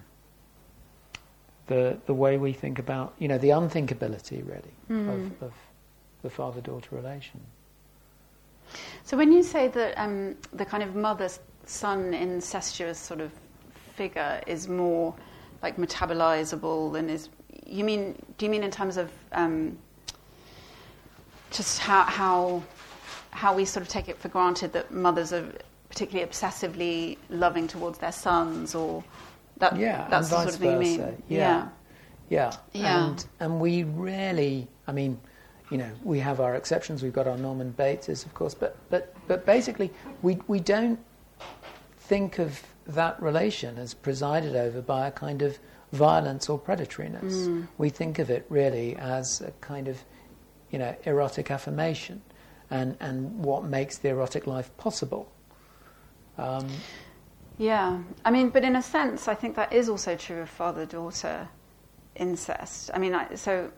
the the way we think about you know the unthinkability really mm. of, of, the father daughter relation. So when you say that um, the kind of mother son incestuous sort of figure is more like metabolizable and is you mean do you mean in terms of um, just how how how we sort of take it for granted that mothers are particularly obsessively loving towards their sons or that yeah, that's the sort of thing you mean. Yeah. yeah. Yeah. Yeah. And and we rarely I mean, you know, we have our exceptions, we've got our Norman Bateses, of course, but but but basically we we don't think of that relation as presided over by a kind of violence or predatoriness. Mm. We think of it really as a kind of, you know, erotic affirmation and, and what makes the erotic life possible. Um, yeah, I mean, but in a sense, I think that is also true of father daughter incest. I mean, I, so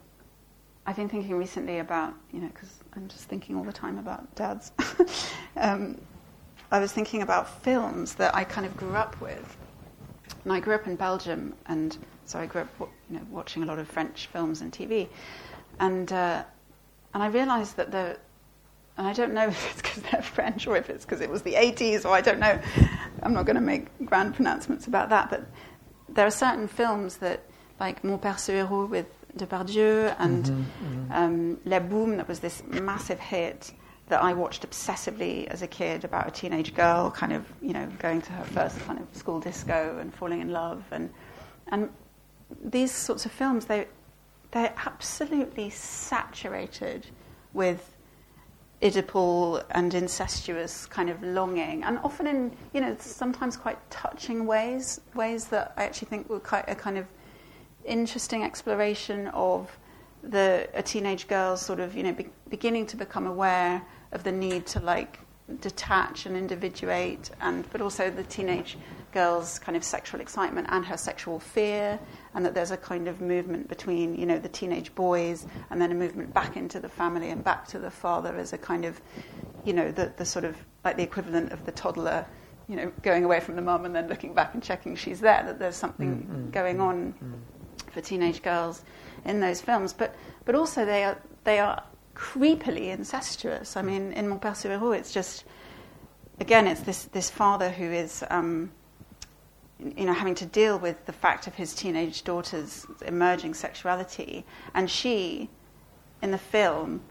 I've been thinking recently about, you know, because I'm just thinking all the time about dads. um, I was thinking about films that I kind of grew up with. And I grew up in Belgium, and so I grew up, you know, watching a lot of French films and TV, and uh, and I realised that the and I don't know if it's because they're French or if it's because it was the 80s or I don't know. I'm not going to make grand pronouncements about that, but there are certain films that, like Mon Père ce héros with Depardieu and mm-hmm, mm-hmm. Um, Les Booms, that was this massive hit that I watched obsessively as a kid about a teenage girl kind of, you know, going to her first kind of school disco and falling in love. And, and these sorts of films, they, they're absolutely saturated with Oedipal and incestuous kind of longing, and often in you know sometimes quite touching ways, ways that I actually think were quite a kind of interesting exploration of the a teenage girl's sort of you know be, beginning to become aware of the need to like detach and individuate, and but also the teenage girl's kind of sexual excitement and her sexual fear, and that there's a kind of movement between you know the teenage boys and then a movement back into the family and back to the father as a kind of you know the, the sort of like the equivalent of the toddler you know going away from the mum and then looking back and checking she's there that there's something mm-hmm. going on mm-hmm. for teenage girls in those films but but also they are they are creepily incestuous. I mean, in Mon Père it's just, again, it's this, this father who is, um, you know, having to deal with the fact of his teenage daughter's emerging sexuality. And she, in the film,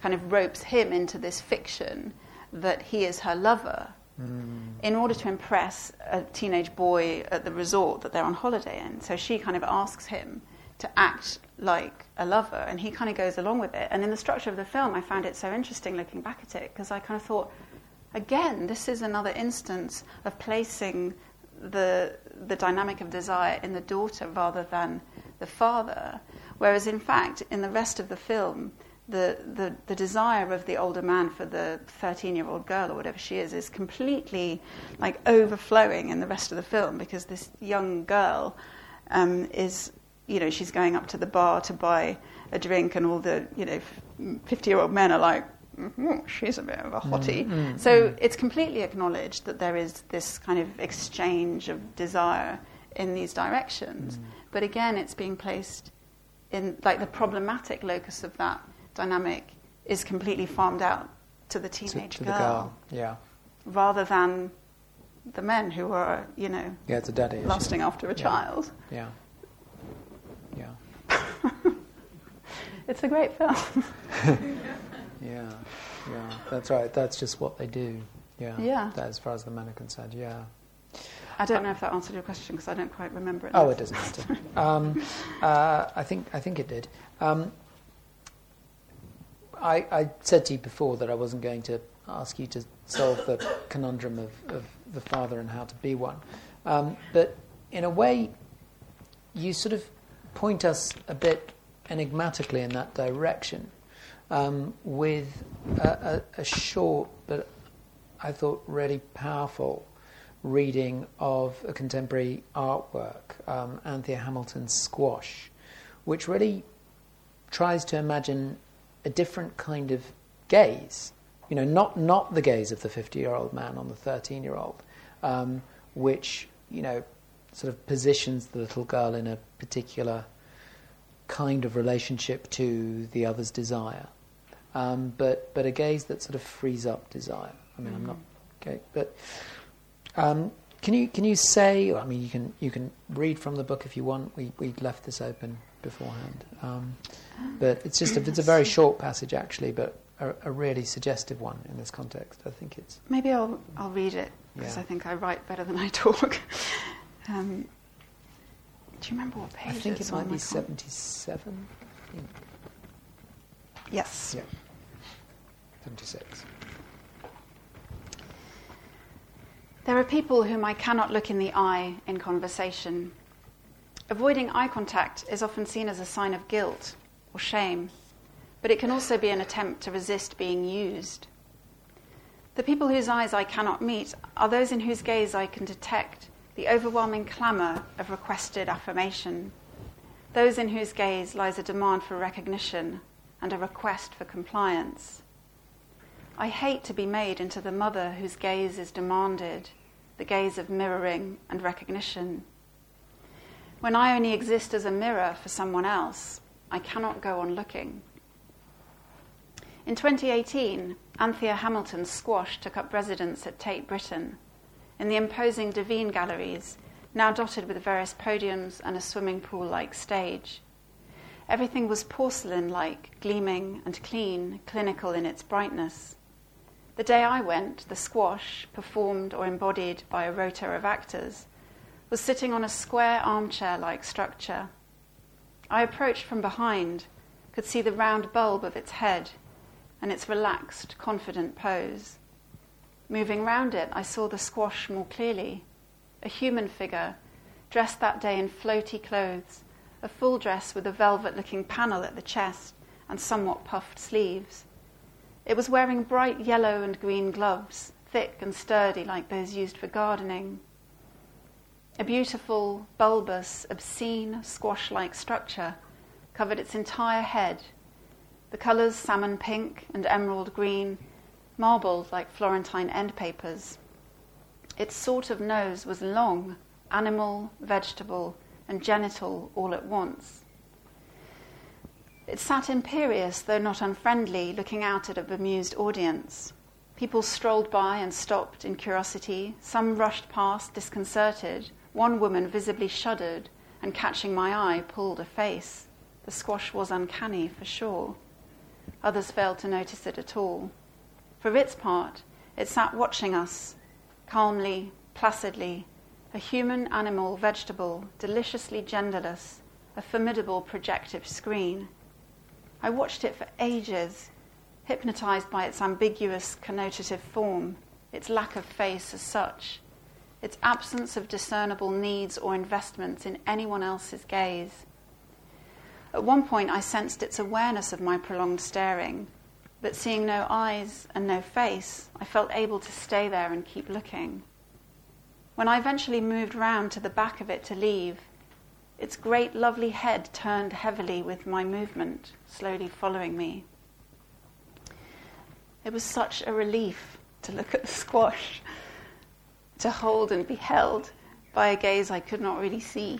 kind of ropes him into this fiction that he is her lover mm. in order to impress a teenage boy at the resort that they're on holiday in. So she kind of asks him to act like a lover, and he kind of goes along with it. And in the structure of the film, I found it so interesting looking back at it because I kind of thought, again, this is another instance of placing the, the dynamic of desire in the daughter rather than the father. Whereas, in fact, in the rest of the film, the, the, the desire of the older man for the 13 year old girl or whatever she is is completely like overflowing in the rest of the film because this young girl um, is, you know, she's going up to the bar to buy a drink and all the, you know, 50 year old men are like, mm, she's a bit of a mm, hottie. Mm, so mm. it's completely acknowledged that there is this kind of exchange of desire in these directions. Mm. But again, it's being placed in, like, the problematic locus of that dynamic is completely farmed out to the teenage to, to girl. The girl. Yeah. Rather than the men who are, you know, yeah, it's a daddy lusting issue. after a yeah. child. Yeah. Yeah. it's a great film. yeah. Yeah. That's right. That's just what they do. Yeah. Yeah. That, as far as the men are concerned. Yeah. I don't know if that answered your question because I don't quite remember it. Oh, it doesn't matter. um, uh, I think I think it did. Um, I, I, said to you before that I wasn't going to ask you to solve the conundrum of, of the father and how to be one. Um, but in a way, you sort of point us a bit enigmatically in that direction um, with a, a, a, short but I thought really powerful reading of a contemporary artwork, um, Anthea Hamilton's Squash, which really tries to imagine a different kind of gaze. You know, not, not the gaze of the 50 year old man on the 13 year old, um, which, you know, sort of positions the little girl in a particular kind of relationship to the other's desire. Um, but, but a gaze that sort of frees up desire. I mean, mm I'm not mm-hmm. okay, but um, can you can you say? I mean, you can you can read from the book if you want. We we left this open beforehand. Um, but it's just a, it's a very short passage actually, but a, a, really suggestive one in this context. I think it's maybe I'll I'll read it because yeah. I think I write better than I talk. um, do you remember what page? I think it might be seventy-seven. Yes. Yeah. Seventy-six. There are people whom I cannot look in the eye in conversation Avoiding eye contact is often seen as a sign of guilt or shame, but it can also be an attempt to resist being used. The people whose eyes I cannot meet are those in whose gaze I can detect the overwhelming clamour of requested affirmation, those in whose gaze lies a demand for recognition and a request for compliance. I hate to be made into the mother whose gaze is demanded, the gaze of mirroring and recognition. When I only exist as a mirror for someone else, I cannot go on looking. In 2018, Anthea Hamilton's squash took up residence at Tate Britain, in the imposing Duveen galleries, now dotted with various podiums and a swimming pool like stage. Everything was porcelain like, gleaming and clean, clinical in its brightness. The day I went, the squash, performed or embodied by a rota of actors, was sitting on a square armchair like structure. I approached from behind, could see the round bulb of its head and its relaxed, confident pose. Moving round it, I saw the squash more clearly. A human figure, dressed that day in floaty clothes, a full dress with a velvet looking panel at the chest and somewhat puffed sleeves. It was wearing bright yellow and green gloves, thick and sturdy like those used for gardening. A beautiful, bulbous, obscene, squash like structure covered its entire head, the colours salmon pink and emerald green, marbled like Florentine endpapers. Its sort of nose was long, animal, vegetable, and genital all at once. It sat imperious, though not unfriendly, looking out at a bemused audience. People strolled by and stopped in curiosity. Some rushed past, disconcerted, one woman visibly shuddered and, catching my eye, pulled a face. The squash was uncanny, for sure. Others failed to notice it at all. For its part, it sat watching us, calmly, placidly, a human, animal, vegetable, deliciously genderless, a formidable projective screen. I watched it for ages, hypnotized by its ambiguous connotative form, its lack of face as such, its absence of discernible needs or investments in anyone else's gaze. At one point, I sensed its awareness of my prolonged staring, but seeing no eyes and no face, I felt able to stay there and keep looking. When I eventually moved round to the back of it to leave, its great lovely head turned heavily with my movement, slowly following me. It was such a relief to look at the squash, to hold and be held by a gaze I could not really see,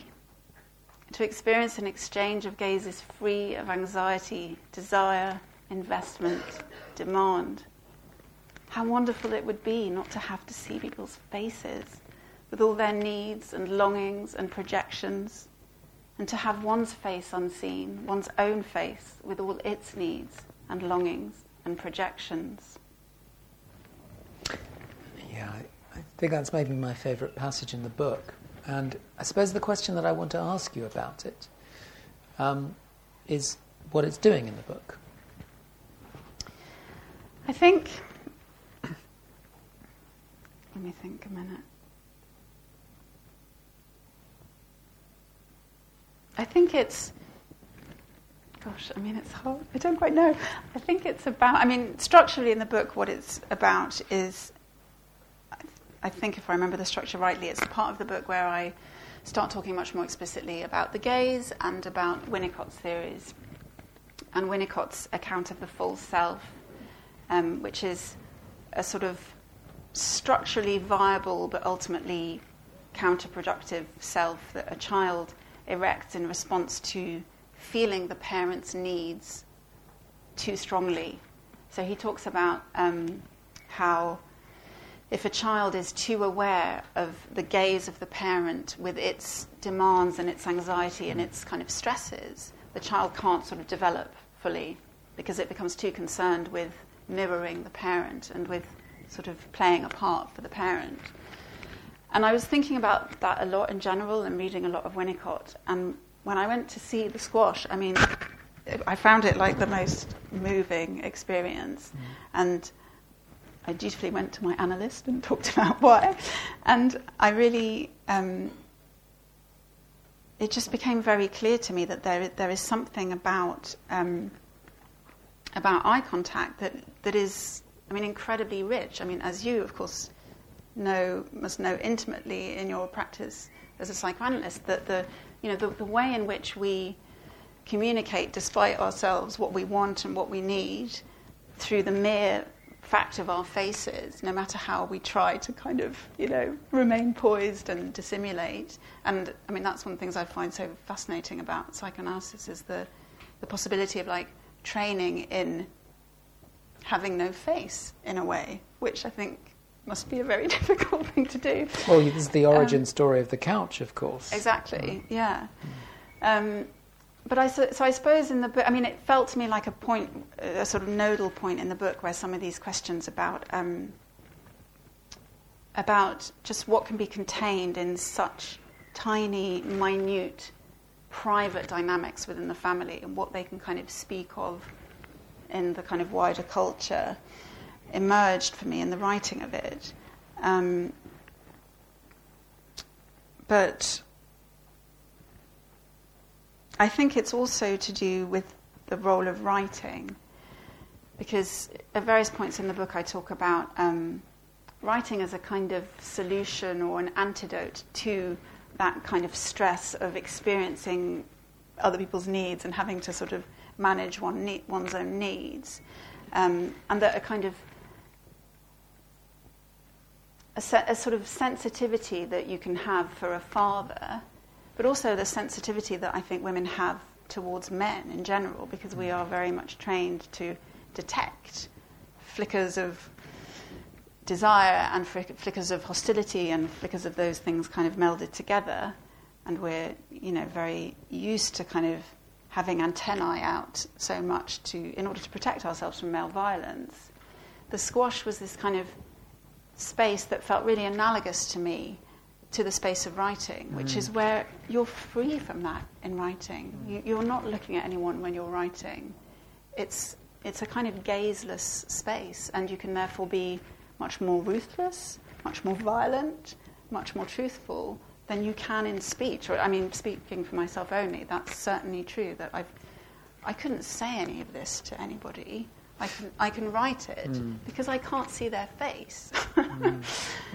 to experience an exchange of gazes free of anxiety, desire, investment, demand. How wonderful it would be not to have to see people's faces with all their needs and longings and projections, and to have one's face unseen, one's own face with all its needs and longings and projections. Yeah, I, I think that's maybe my favourite passage in the book. And I suppose the question that I want to ask you about it um, is what it's doing in the book. I think. Let me think a minute. I think it's. Gosh, I mean, it's hard. I don't quite know. I think it's about. I mean, structurally in the book, what it's about is. I think, if I remember the structure rightly, it's part of the book where I start talking much more explicitly about the gaze and about Winnicott's theories and Winnicott's account of the false self, um, which is a sort of structurally viable but ultimately counterproductive self that a child erects in response to feeling the parent's needs too strongly. So he talks about um, how if a child is too aware of the gaze of the parent with its demands and its anxiety and its kind of stresses, the child can't sort of develop fully because it becomes too concerned with mirroring the parent and with sort of playing a part for the parent. And I was thinking about that a lot in general and reading a lot of Winnicott. And when I went to see the squash, I mean, I found it like the most moving experience. Mm. And I dutifully went to my analyst and talked about why. And I really, um, it just became very clear to me that there, there is something about, um, about eye contact that, that is, I mean, incredibly rich. I mean, as you, of course, know, must know intimately in your practice as a psychoanalyst, that the, you know, the, the way in which we communicate despite ourselves what we want and what we need through the mere fact of our faces, no matter how we try to kind of, you know, remain poised and dissimulate. And I mean, that's one of the things I find so fascinating about psychoanalysis is the, the possibility of like training in having no face in a way, which I think must be a very difficult thing to do. Well, this is the origin um, story of the couch, of course. Exactly, yeah. Um, but I, so, so, I suppose in the book, I mean, it felt to me like a point, a sort of nodal point in the book where some of these questions about um, about just what can be contained in such tiny, minute, private dynamics within the family and what they can kind of speak of in the kind of wider culture emerged for me in the writing of it. Um, but I think it's also to do with the role of writing, because at various points in the book I talk about um, writing as a kind of solution or an antidote to that kind of stress of experiencing other people's needs and having to sort of manage one ne- one's own needs, um, and that a kind of a, se- a, sort of sensitivity that you can have for a father but also the sensitivity that I think women have towards men in general, because we mm. are very much trained to detect flickers of desire and flickers of hostility and flickers of those things kind of melded together. And we're, you know, very used to kind of having antennae out so much to, in order to protect ourselves from male violence. The squash was this kind of space that felt really analogous to me to the space of writing, which mm. is where you're free from that in writing. Mm. You, are not looking at anyone when you're writing. It's, it's a kind of gazeless space, and you can therefore be much more ruthless, much more violent, much more truthful than you can in speech. Or, I mean, speaking for myself only, that's certainly true. That I've, I couldn't say any of this to anybody. I can, I can write it mm. because I can't see their face. mm.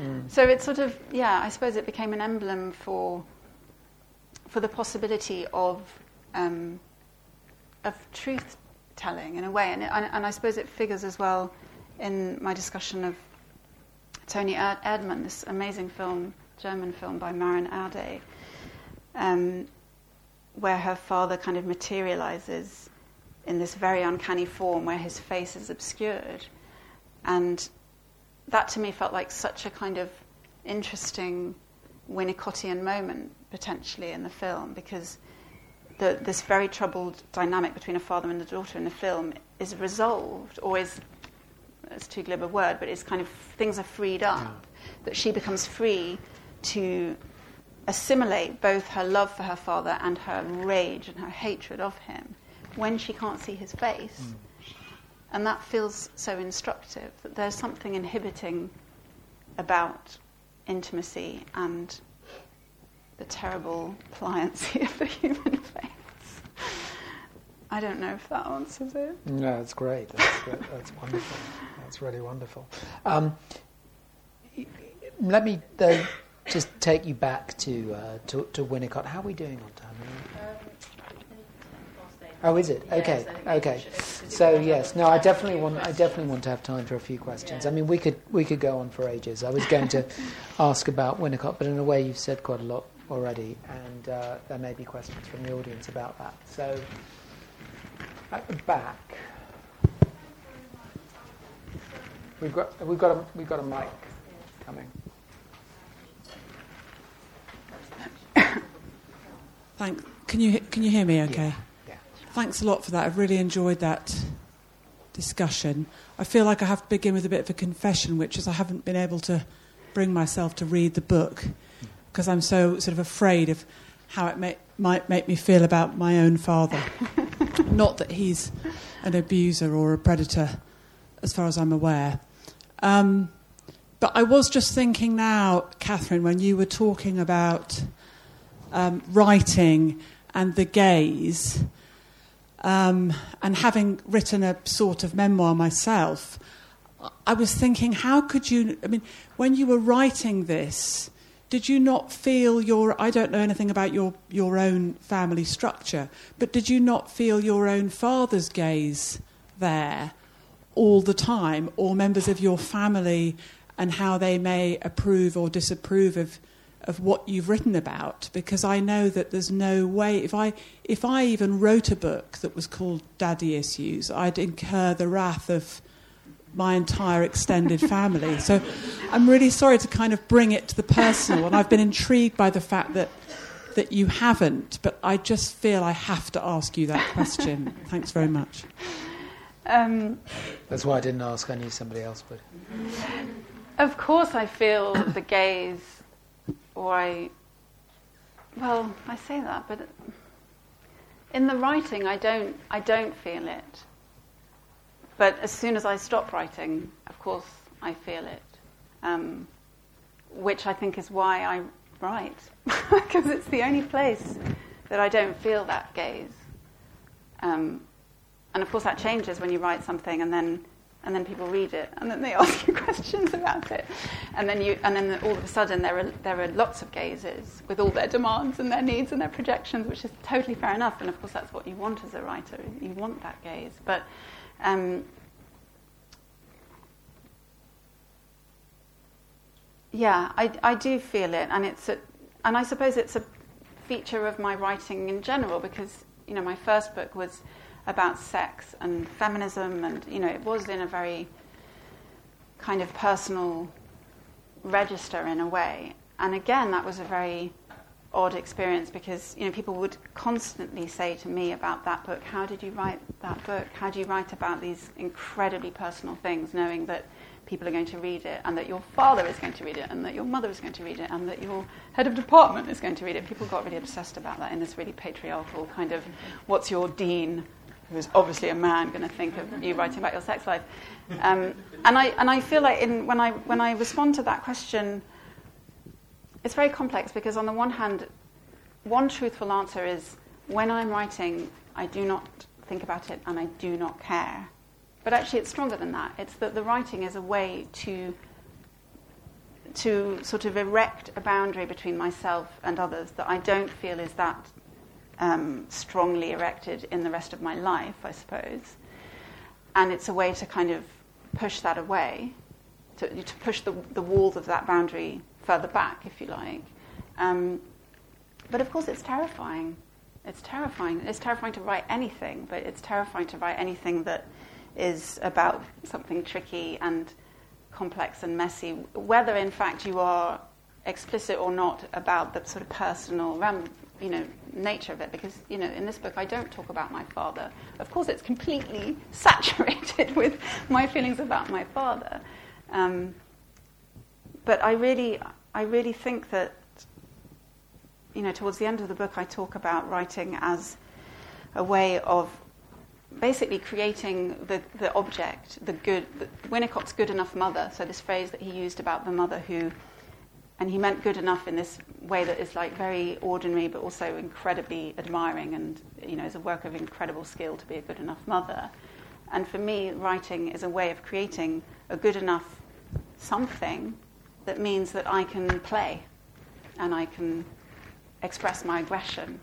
Mm. So it's sort of, yeah, I suppose it became an emblem for, for the possibility of, um, of truth telling in a way. And, it, and, and, I suppose it figures as well in my discussion of Toni Erdmann, this amazing film, German film by Maren Ade, um, where her father kind of materializes in this very uncanny form where his face is obscured. And that to me felt like such a kind of interesting Winnicottian moment potentially in the film because the, this very troubled dynamic between a father and a daughter in the film is resolved or is it's too glib a word, but it's kind of things are freed up. That she becomes free to assimilate both her love for her father and her rage and her hatred of him when she can't see his face. Mm. And that feels so instructive that there's something inhibiting about intimacy and the terrible pliancy of the human face. I don't know if that answers it. No, it's great. That's, that's wonderful. That's really wonderful. Um, let me though just take you back to, uh, to, to Winnicott. How are we doing on time? Oh, is it? Okay, okay. So yes, no, I definitely want. I definitely want to have time for a few questions. I mean, we could we could go on for ages. I was going to ask about Winnicott, but in a way, you've said quite a lot already, and uh, there may be questions from the audience about that. So at the back, we've got we've got a we've got a mic coming. Thank. Can you can you hear me? Okay. Yeah. Thanks a lot for that. I've really enjoyed that discussion. I feel like I have to begin with a bit of a confession, which is I haven't been able to bring myself to read the book because I'm so sort of afraid of how it may, might make me feel about my own father. Not that he's an abuser or a predator, as far as I'm aware. Um, but I was just thinking now, Katherine, when you were talking about um, writing and the gaze, um, and having written a sort of memoir myself, I was thinking, how could you? I mean, when you were writing this, did you not feel your? I don't know anything about your your own family structure, but did you not feel your own father's gaze there all the time, or members of your family, and how they may approve or disapprove of of what you've written about because I know that there's no way if I if I even wrote a book that was called Daddy Issues, I'd incur the wrath of my entire extended family. so I'm really sorry to kind of bring it to the personal, and I've been intrigued by the fact that that you haven't, but I just feel I have to ask you that question. Thanks very much. Um, That's why I didn't ask. I knew somebody else would. Of course, I feel the gaze or I, well, I say that, but in the writing, I don't, I don't feel it. But as soon as I stop writing, of course, I feel it. Um, which I think is why I write, because it's the only place that I don't feel that gaze. Um, and of course, that changes when you write something and then and then people read it, and then they ask you questions about it, and then you, and then all of a sudden there are there are lots of gazes with all their demands and their needs and their projections, which is totally fair enough, and of course that's what you want as a writer. You want that gaze, but. Um, yeah, I, I do feel it, and it's a, and I suppose it's a feature of my writing in general because you know my first book was about sex and feminism, and you know, it was in a very kind of personal register in a way. And again, that was a very odd experience because you know people would constantly say to me about that book, "How did you write that book? How do you write about these incredibly personal things, knowing that?" people are going to read it, and that your father is going to read it, and that your mother is going to read it, and that your head of department is going to read it. People got really obsessed about that in this really patriarchal kind of what's your dean who's obviously a man, going to think of you writing about your sex life? Um, and, I, and I feel like in, when, I, when I respond to that question, it's very complex because, on the one hand, one truthful answer is when I'm writing, I do not think about it and I do not care. But actually, it's stronger than that. It's that the writing is a way to, to sort of erect a boundary between myself and others that I don't feel is that um, strongly erected in the rest of my life, I suppose. And it's a way to kind of push that away, to, to push the, the walls of that boundary further back, if you like. Um, but of course, it's terrifying. It's terrifying. It's terrifying to write anything, but it's terrifying to write anything that is about something tricky and complex and messy, whether in fact you are explicit or not about the sort of personal you know, nature of it. Because you know, in this book, I don't talk about my father. Of course, it's completely saturated with my feelings about my father. Um, but I really, I really think that you know, towards the end of the book, I talk about writing as a way of basically creating the, the object, the good, the, Winnicott's good enough mother. So this phrase that he used about the mother who, and he meant good enough in this way that is like very ordinary, but also incredibly admiring, and you know, is a work of incredible skill to be a good enough mother. And for me, writing is a way of creating a good enough something that means that I can play, and I can express my aggression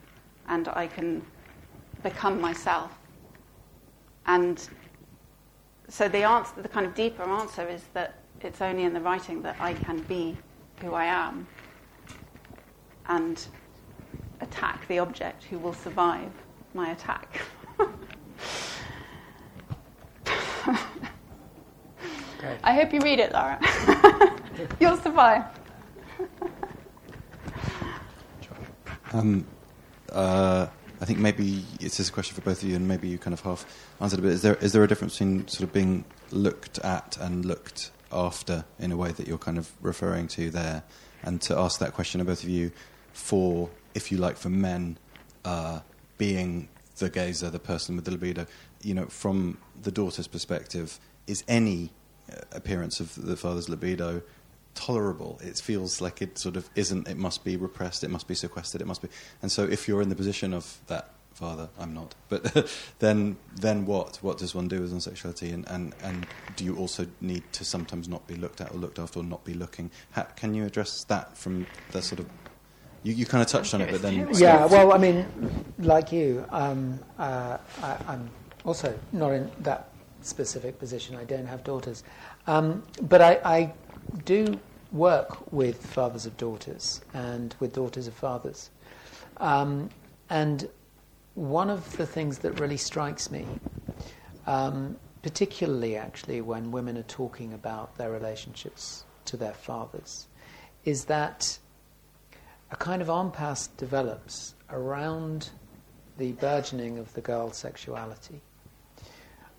and I can become myself. And so the answer, the kind of deeper answer is that it's only in the writing that I can be who I am and attack the object who will survive my attack. I hope you read it, Laura. You'll survive. Um, uh, I think maybe it's just a question for both of you, and maybe you kind of half answered a bit. Is there is there a difference between sort of being looked at and looked after in a way that you're kind of referring to there? And to ask that question of both of you, for if you like, for men, uh, being the gazer, the person with the libido, you know, from the daughter's perspective, is any uh, appearance of the father's libido tolerable. It feels like it sort of isn't. It must be repressed. It must be sequestered. It must be. And so, if you're in the position of that father, I'm not. But then, then what? What does one do with sexuality? And, and and do you also need to sometimes not be looked at or looked after or not be looking? How, can you address that from the sort of? You, you kind of touched on it, but then yeah. Well, I mean, like you, um, uh, I, I'm also not in that specific position. I don't have daughters, um, but I, I do work with fathers of daughters and with daughters of fathers. Um, and one of the things that really strikes me, um, particularly actually when women are talking about their relationships to their fathers, is that a kind of impasse develops around the burgeoning of the girl's sexuality,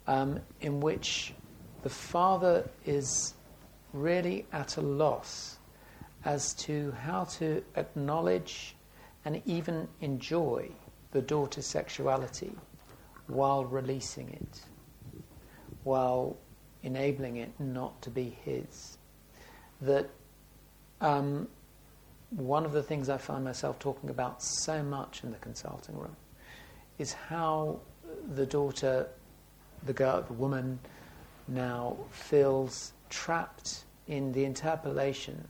um, in which the father is really at a loss as to how to acknowledge and even enjoy the daughter's sexuality while releasing it, while enabling it not to be his. That um, one of the things I find myself talking about so much in the consulting room is how the daughter, the girl, the woman now feels trapped in the interpolation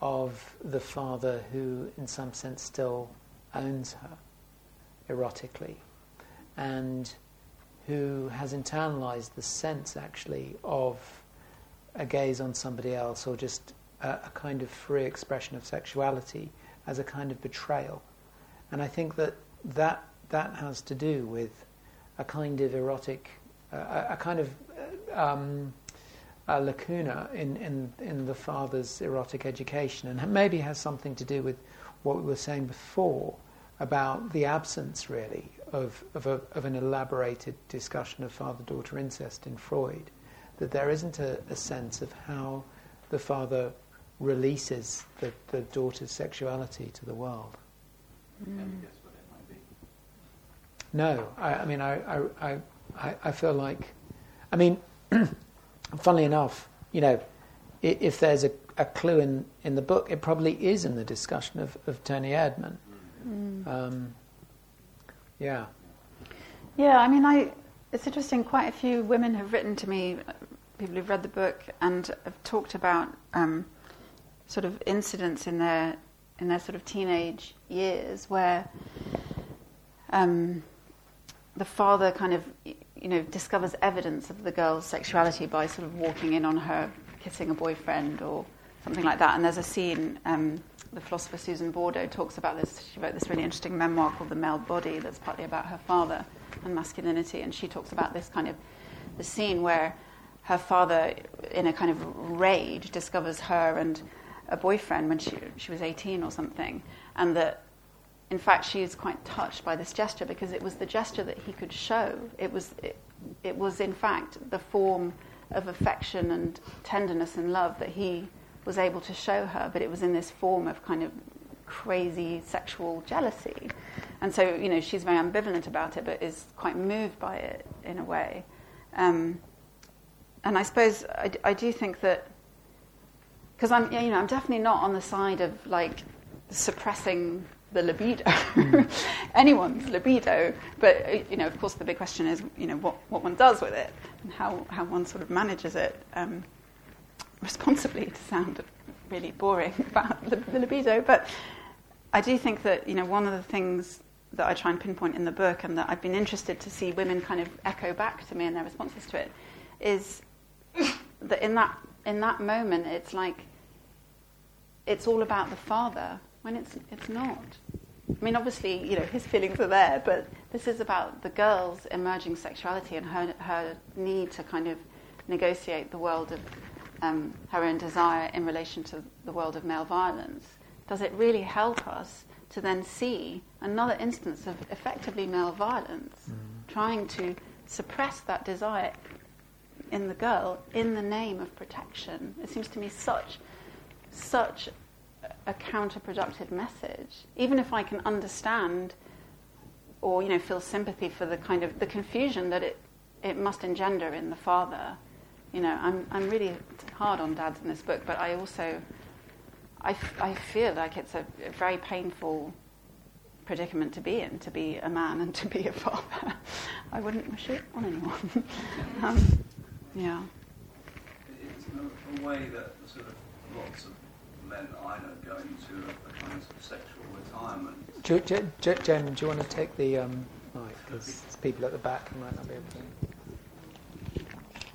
of the father who, in some sense, still owns her erotically and who has internalized the sense, actually, of a gaze on somebody else or just a, a kind of free expression of sexuality as a kind of betrayal. And I think that that, that has to do with a kind of erotic, uh, a, a, kind of. Uh, um, a lacuna in, in, in the father's erotic education, and maybe has something to do with what we were saying before about the absence, really, of, of, a, of an elaborated discussion of father daughter incest in Freud. That there isn't a, a sense of how the father releases the, the daughter's sexuality to the world. Mm. No, I, I mean, I, I, I, I feel like, I mean, funnily enough, you know, if there's a, a, clue in, in the book, it probably is in the discussion of, of Toni Erdmann. Mm. Um, yeah. Yeah, I mean, I, it's interesting, quite a few women have written to me, people who've read the book, and have talked about um, sort of incidents in their, in their sort of teenage years where um, the father kind of, you know, discovers evidence of the girl's sexuality by sort of walking in on her kissing a boyfriend or something like that. And there's a scene, um, the philosopher Susan Bordo talks about this. She wrote this really interesting memoir called The Male Body that's partly about her father and masculinity. And she talks about this kind of the scene where her father, in a kind of rage, discovers her and a boyfriend when she, she was 18 or something. And that in fact, she is quite touched by this gesture because it was the gesture that he could show. It was, it, it was in fact, the form of affection and tenderness and love that he was able to show her, but it was in this form of kind of crazy sexual jealousy. And so, you know, she's very ambivalent about it, but is quite moved by it in a way. Um, and I suppose I, I do think that because I'm, you know, I'm definitely not on the side of like suppressing the libido, mm. anyone's libido. But uh, you know, of course, the big question is, you know, what, what one does with it and how, how one sort of manages it um, responsibly. To sound really boring about the, libido, but I do think that you know one of the things that I try and pinpoint in the book, and that I've been interested to see women kind of echo back to me in their responses to it, is that in that in that moment, it's like it's all about the father when it's, it's not. I mean, obviously, you know, his feelings are there, but this is about the girl's emerging sexuality and her, her need to kind of negotiate the world of um, her own desire in relation to the world of male violence. Does it really help us to then see another instance of effectively male violence, mm. trying to suppress that desire in the girl in the name of protection? It seems to me such, such a counterproductive message, even if I can understand or you know feel sympathy for the kind of the confusion that it it must engender in the father. You know, I'm I'm really hard on dads in this book, but I also I, f- I feel like it's a, a very painful predicament to be in, to be a man and to be a father. I wouldn't wish it on anyone. um, yeah. It's a, a way that sort of lots of men I know go into a, kind of sexual retirement. J- J- J- Jen, do you want to take the um, mic? Because people at the back might not be able to.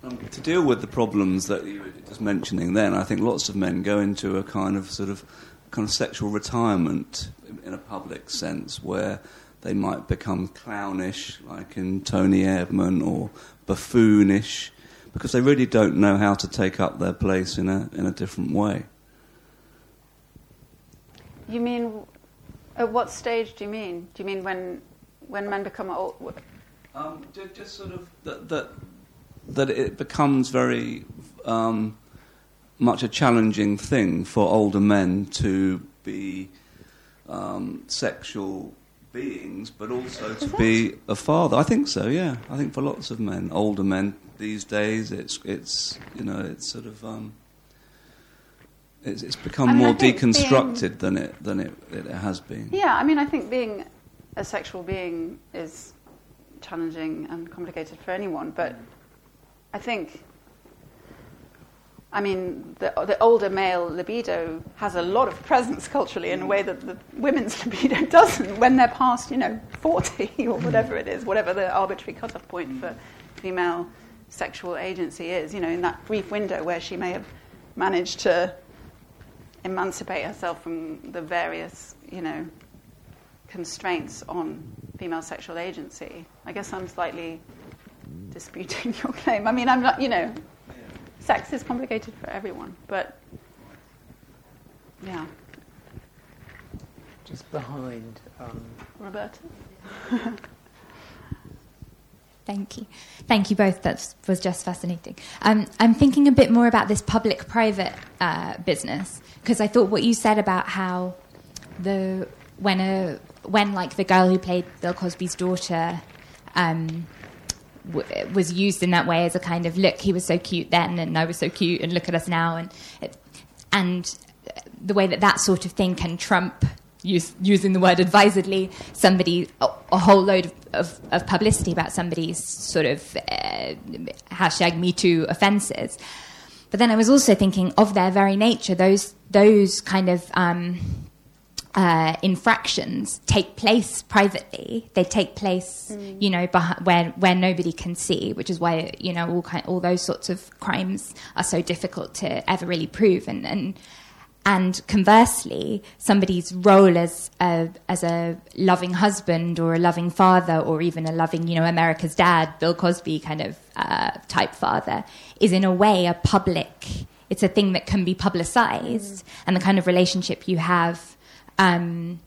Um, to deal with the problems that you were just mentioning, then I think lots of men go into a kind of sort of kind of sexual retirement in a public sense, where they might become clownish, like in Toni Erdmann, or buffoonish, because they really don't know how to take up their place in a in a different way. You mean, at what stage do you mean? Do you mean when, when men become old? Um, just sort of that, that, that it becomes very um, much a challenging thing for older men to be um, sexual beings, but also to be a father. I think so. Yeah, I think for lots of men, older men these days, it's it's you know it's sort of um, it's, it's become I mean, more deconstructed being, than it than it, it has been. Yeah, I mean, I think being a sexual being is challenging and complicated for anyone, but I think. I mean, the, the, older male libido has a lot of presence culturally in a way that the women's libido doesn't when they're past, you know, 40 or whatever it is, whatever the arbitrary cutoff point for female sexual agency is. You know, in that brief window where she may have managed to emancipate herself from the various, you know, constraints on female sexual agency. I guess I'm slightly disputing your claim. I mean, I'm not, you know, sex is complicated for everyone, but yeah. Just behind um... Roberta. Thank you. Thank you both. That was just fascinating. Um, I'm thinking a bit more about this public private uh, business because I thought what you said about how the when a when like the girl who played Bill Cosby's daughter um, w- was used in that way as a kind of look, he was so cute then, and I was so cute, and look at us now, and and the way that that sort of thing can trump. Use, using the word advisedly, somebody a, a whole load of, of, of, publicity about somebody's sort of uh, hashtag Me Too offences. But then I was also thinking of their very nature, those those kind of um, uh, infractions take place privately. They take place, mm. you know, behind, where where nobody can see, which is why you know all kind, all those sorts of crimes are so difficult to ever really prove. And and and conversely, somebody's role as a as a loving husband or a loving father or even a loving, you know, America's Dad, Bill Cosby kind of uh, type father, is in a way a public. It's a thing that can be publicized, mm. and the kind of relationship you have um,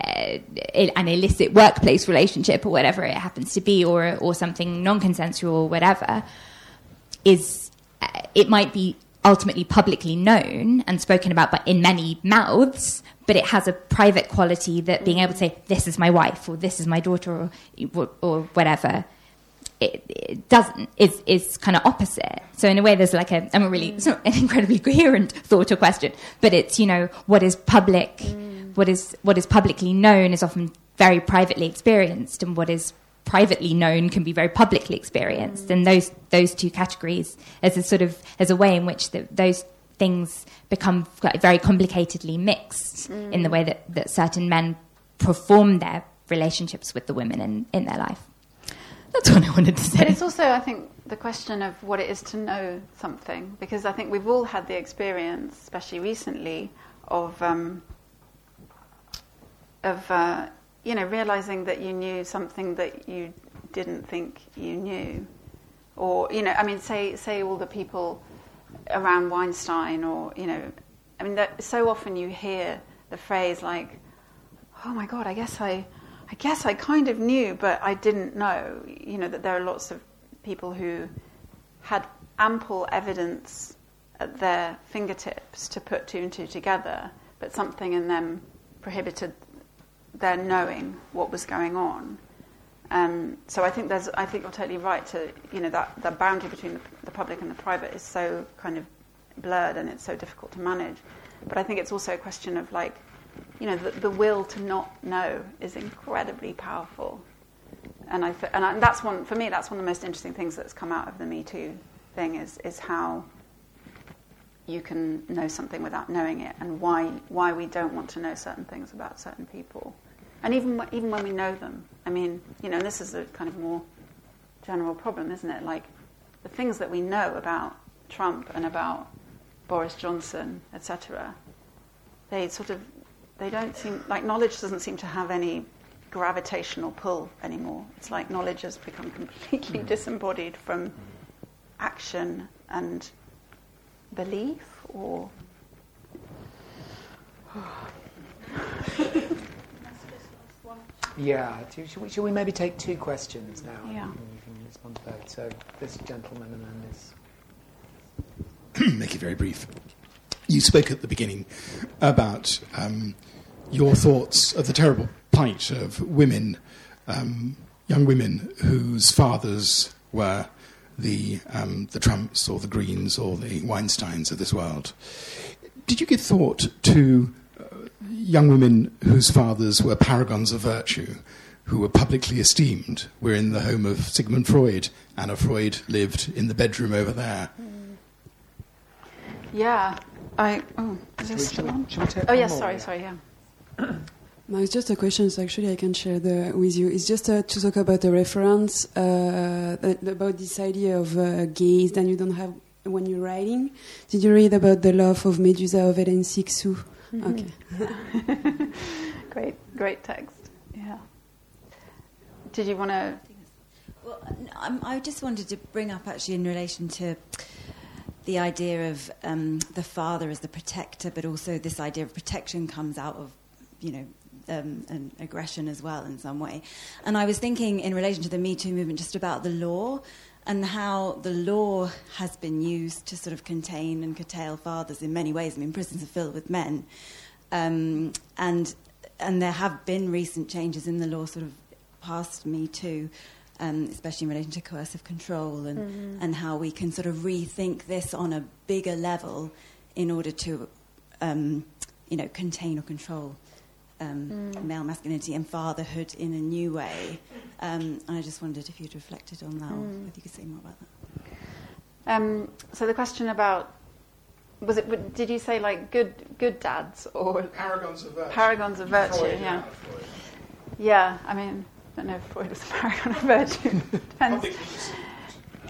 uh, an illicit workplace relationship or whatever it happens to be, or or something non-consensual or whatever, is uh, it might be ultimately publicly known and spoken about, but in many mouths. But it has a private quality that being able to say, "This is my wife," or "This is my daughter," or or whatever. It, it, doesn't is is kind of opposite. So in a way, there's like a I'm a really it's not an incredibly coherent thought or question, but it's you know what is public. Mm what is what is publicly known is often very privately experienced, and what is privately known can be very publicly experienced. And those those two categories as a sort of as a way in which the, those things become very complicatedly mixed mm. in the way that, that certain men perform their relationships with the women in, in their life. That's what I wanted to say. But it's also, I think, the question of what it is to know something, because I think we've all had the experience, especially recently, of um, of uh, you know realizing that you knew something that you didn't think you knew, or you know, I mean, say say all the people around Weinstein, or you know, I mean, that, so often you hear the phrase like, "Oh my God, I guess I, I guess I kind of knew, but I didn't know." You know that there are lots of people who had ample evidence at their fingertips to put two and two together, but something in them prohibited their knowing what was going on. Um, so I think there's, I think you're totally right to, you know, that, that boundary between the, the, public and the private is so kind of blurred and it's so difficult to manage. But I think it's also a question of like, you know, the, the will to not know is incredibly powerful. And I, and, I, and that's one, for me, that's one of the most interesting things that's come out of the Me Too thing is, is how you can know something without knowing it and why, why we don't want to know certain things about certain people. And even even when we know them, I mean, you know, this is a kind of more general problem, isn't it? Like the things that we know about Trump and about Boris Johnson, etc. They sort of they don't seem like knowledge doesn't seem to have any gravitational pull anymore. It's like knowledge has become completely mm. disembodied from action and belief or Yeah. Should we, should we, maybe take two questions now? Yeah. And you can respond to both. So this gentleman and then this. Make it very brief. You spoke at the beginning about um, your thoughts of the terrible plight of women, um, young women whose fathers were the um, the Trumps or the Greens or the Weinsteins of this world. Did you give thought to young women whose fathers were paragons of virtue, who were publicly esteemed, were in the home of Sigmund Freud. Anna Freud lived in the bedroom over there. Yeah, I. Oh, is this should we, should we take oh yes, more, sorry, yeah. sorry, yeah. No, it's just a question, so actually I can share the, with you. It's just uh, to talk about the reference, uh, about this idea of uh, gaze that you don't have when you're writing. Did you read about the love of Medusa of Hélène Cixous? Okay. great, great text. Yeah. Did you want to? Well, I just wanted to bring up actually in relation to the idea of um, the father as the protector, but also this idea of protection comes out of, you know, um, an aggression as well in some way. And I was thinking in relation to the Me Too movement just about the law and how the law has been used to sort of contain and curtail fathers in many ways. I mean, prisons are filled with men. Um, and and there have been recent changes in the law, sort of past Me Too, um, especially in relation to coercive control and Mm-hmm. and how we can sort of rethink this on a bigger level in order to, um, you know, contain or control. Um, Mm. Male masculinity and fatherhood in a new way, um, and I just wondered if you'd reflected on that, or Mm. if you could say more about that. Um, so the question about was it? Did you say like good good dads or Paragons of virtue. paragons of virtue? Freud, yeah, Freud. yeah. I mean, I don't know if Freud was a paragon of virtue. Depends. Publicly perceived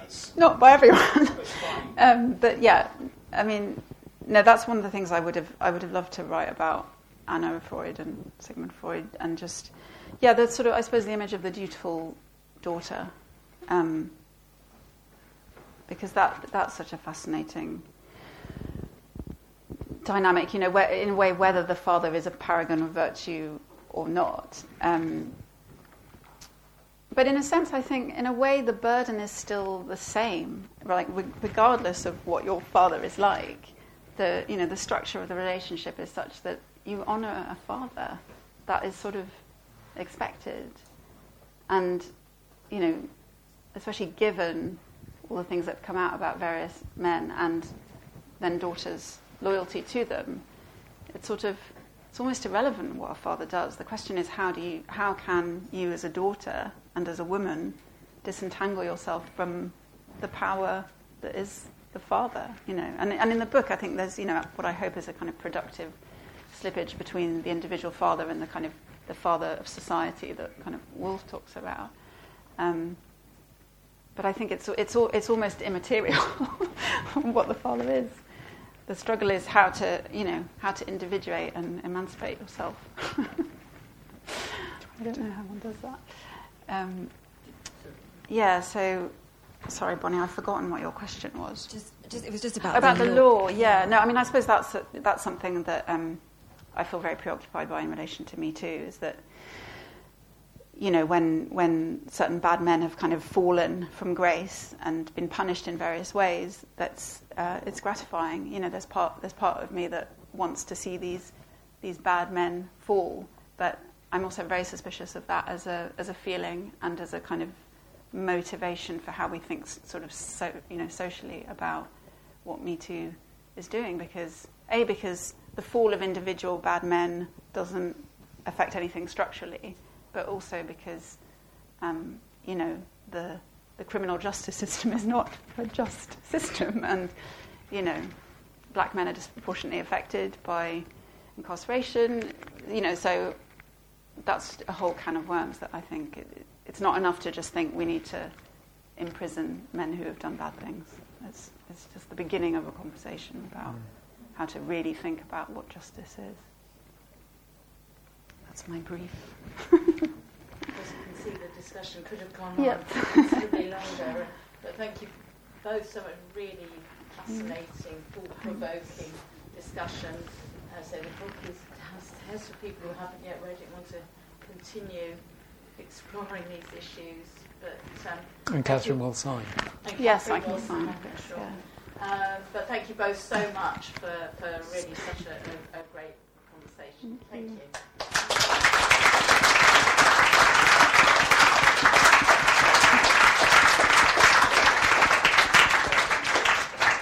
as- Not by everyone. um, but yeah, I mean, no, that's one of the things I would have I would have loved to write about Anna Freud and Sigmund Freud, and just yeah, the sort of I suppose the image of the dutiful daughter, um, because that that's such a fascinating dynamic. You know, where, in a way, whether the father is a paragon of virtue or not. Um, but in a sense, I think, in a way, the burden is still the same, like regardless of what your father is like. The you know the structure of the relationship is such that you honour a father. That is sort of expected, and you know, especially given all the things that come out about various men and then daughters' loyalty to them, it's sort of it's almost irrelevant what a father does. The question is how do you how can you as a daughter and as a woman disentangle yourself from the power that is the father, you know. And and in the book I think there's, you know, what I hope is a kind of productive slippage between the individual father and the kind of the father of society that kind of Woolf talks about. Um, but I think it's it's it's almost immaterial what the father is. The struggle is how to you know how to individuate and emancipate yourself. I don't know how one does that. Um, yeah. So, sorry, Bonnie, I've forgotten what your question was. Just, just it was just about About the law, yeah. No, I mean, I suppose that's that's something that um, I feel very preoccupied by in relation to Me Too. Is that you know when when certain bad men have kind of fallen from grace and been punished in various ways, that's uh, it's gratifying. You know, there's part there's part of me that wants to see these these bad men fall, but I'm also very suspicious of that as a as a feeling and as a kind of motivation for how we think sort of so you know socially about what Me Too is doing because a because the fall of individual bad men doesn't affect anything structurally, but also because um, you know the the criminal justice system is not a just system, and you know black men are disproportionately affected by incarceration. You know, so that's a whole can of worms that I think it, it's not enough to just think we need to imprison men who have done bad things. It's, it's just the beginning of a conversation about how to really think about what justice is. That's my brief. As you can see, the discussion could have gone on Yep. considerably longer. But thank you both so much. Really fascinating, thought-provoking discussion. Uh, so the book is downstairs for people who haven't yet read it, want to continue exploring these issues. But um, And Katherine you- will sign. and Yes, Katherine I can will sign I'm sure. yeah. Um, but thank you both so much for, for really such a, a, a great conversation. Thank you.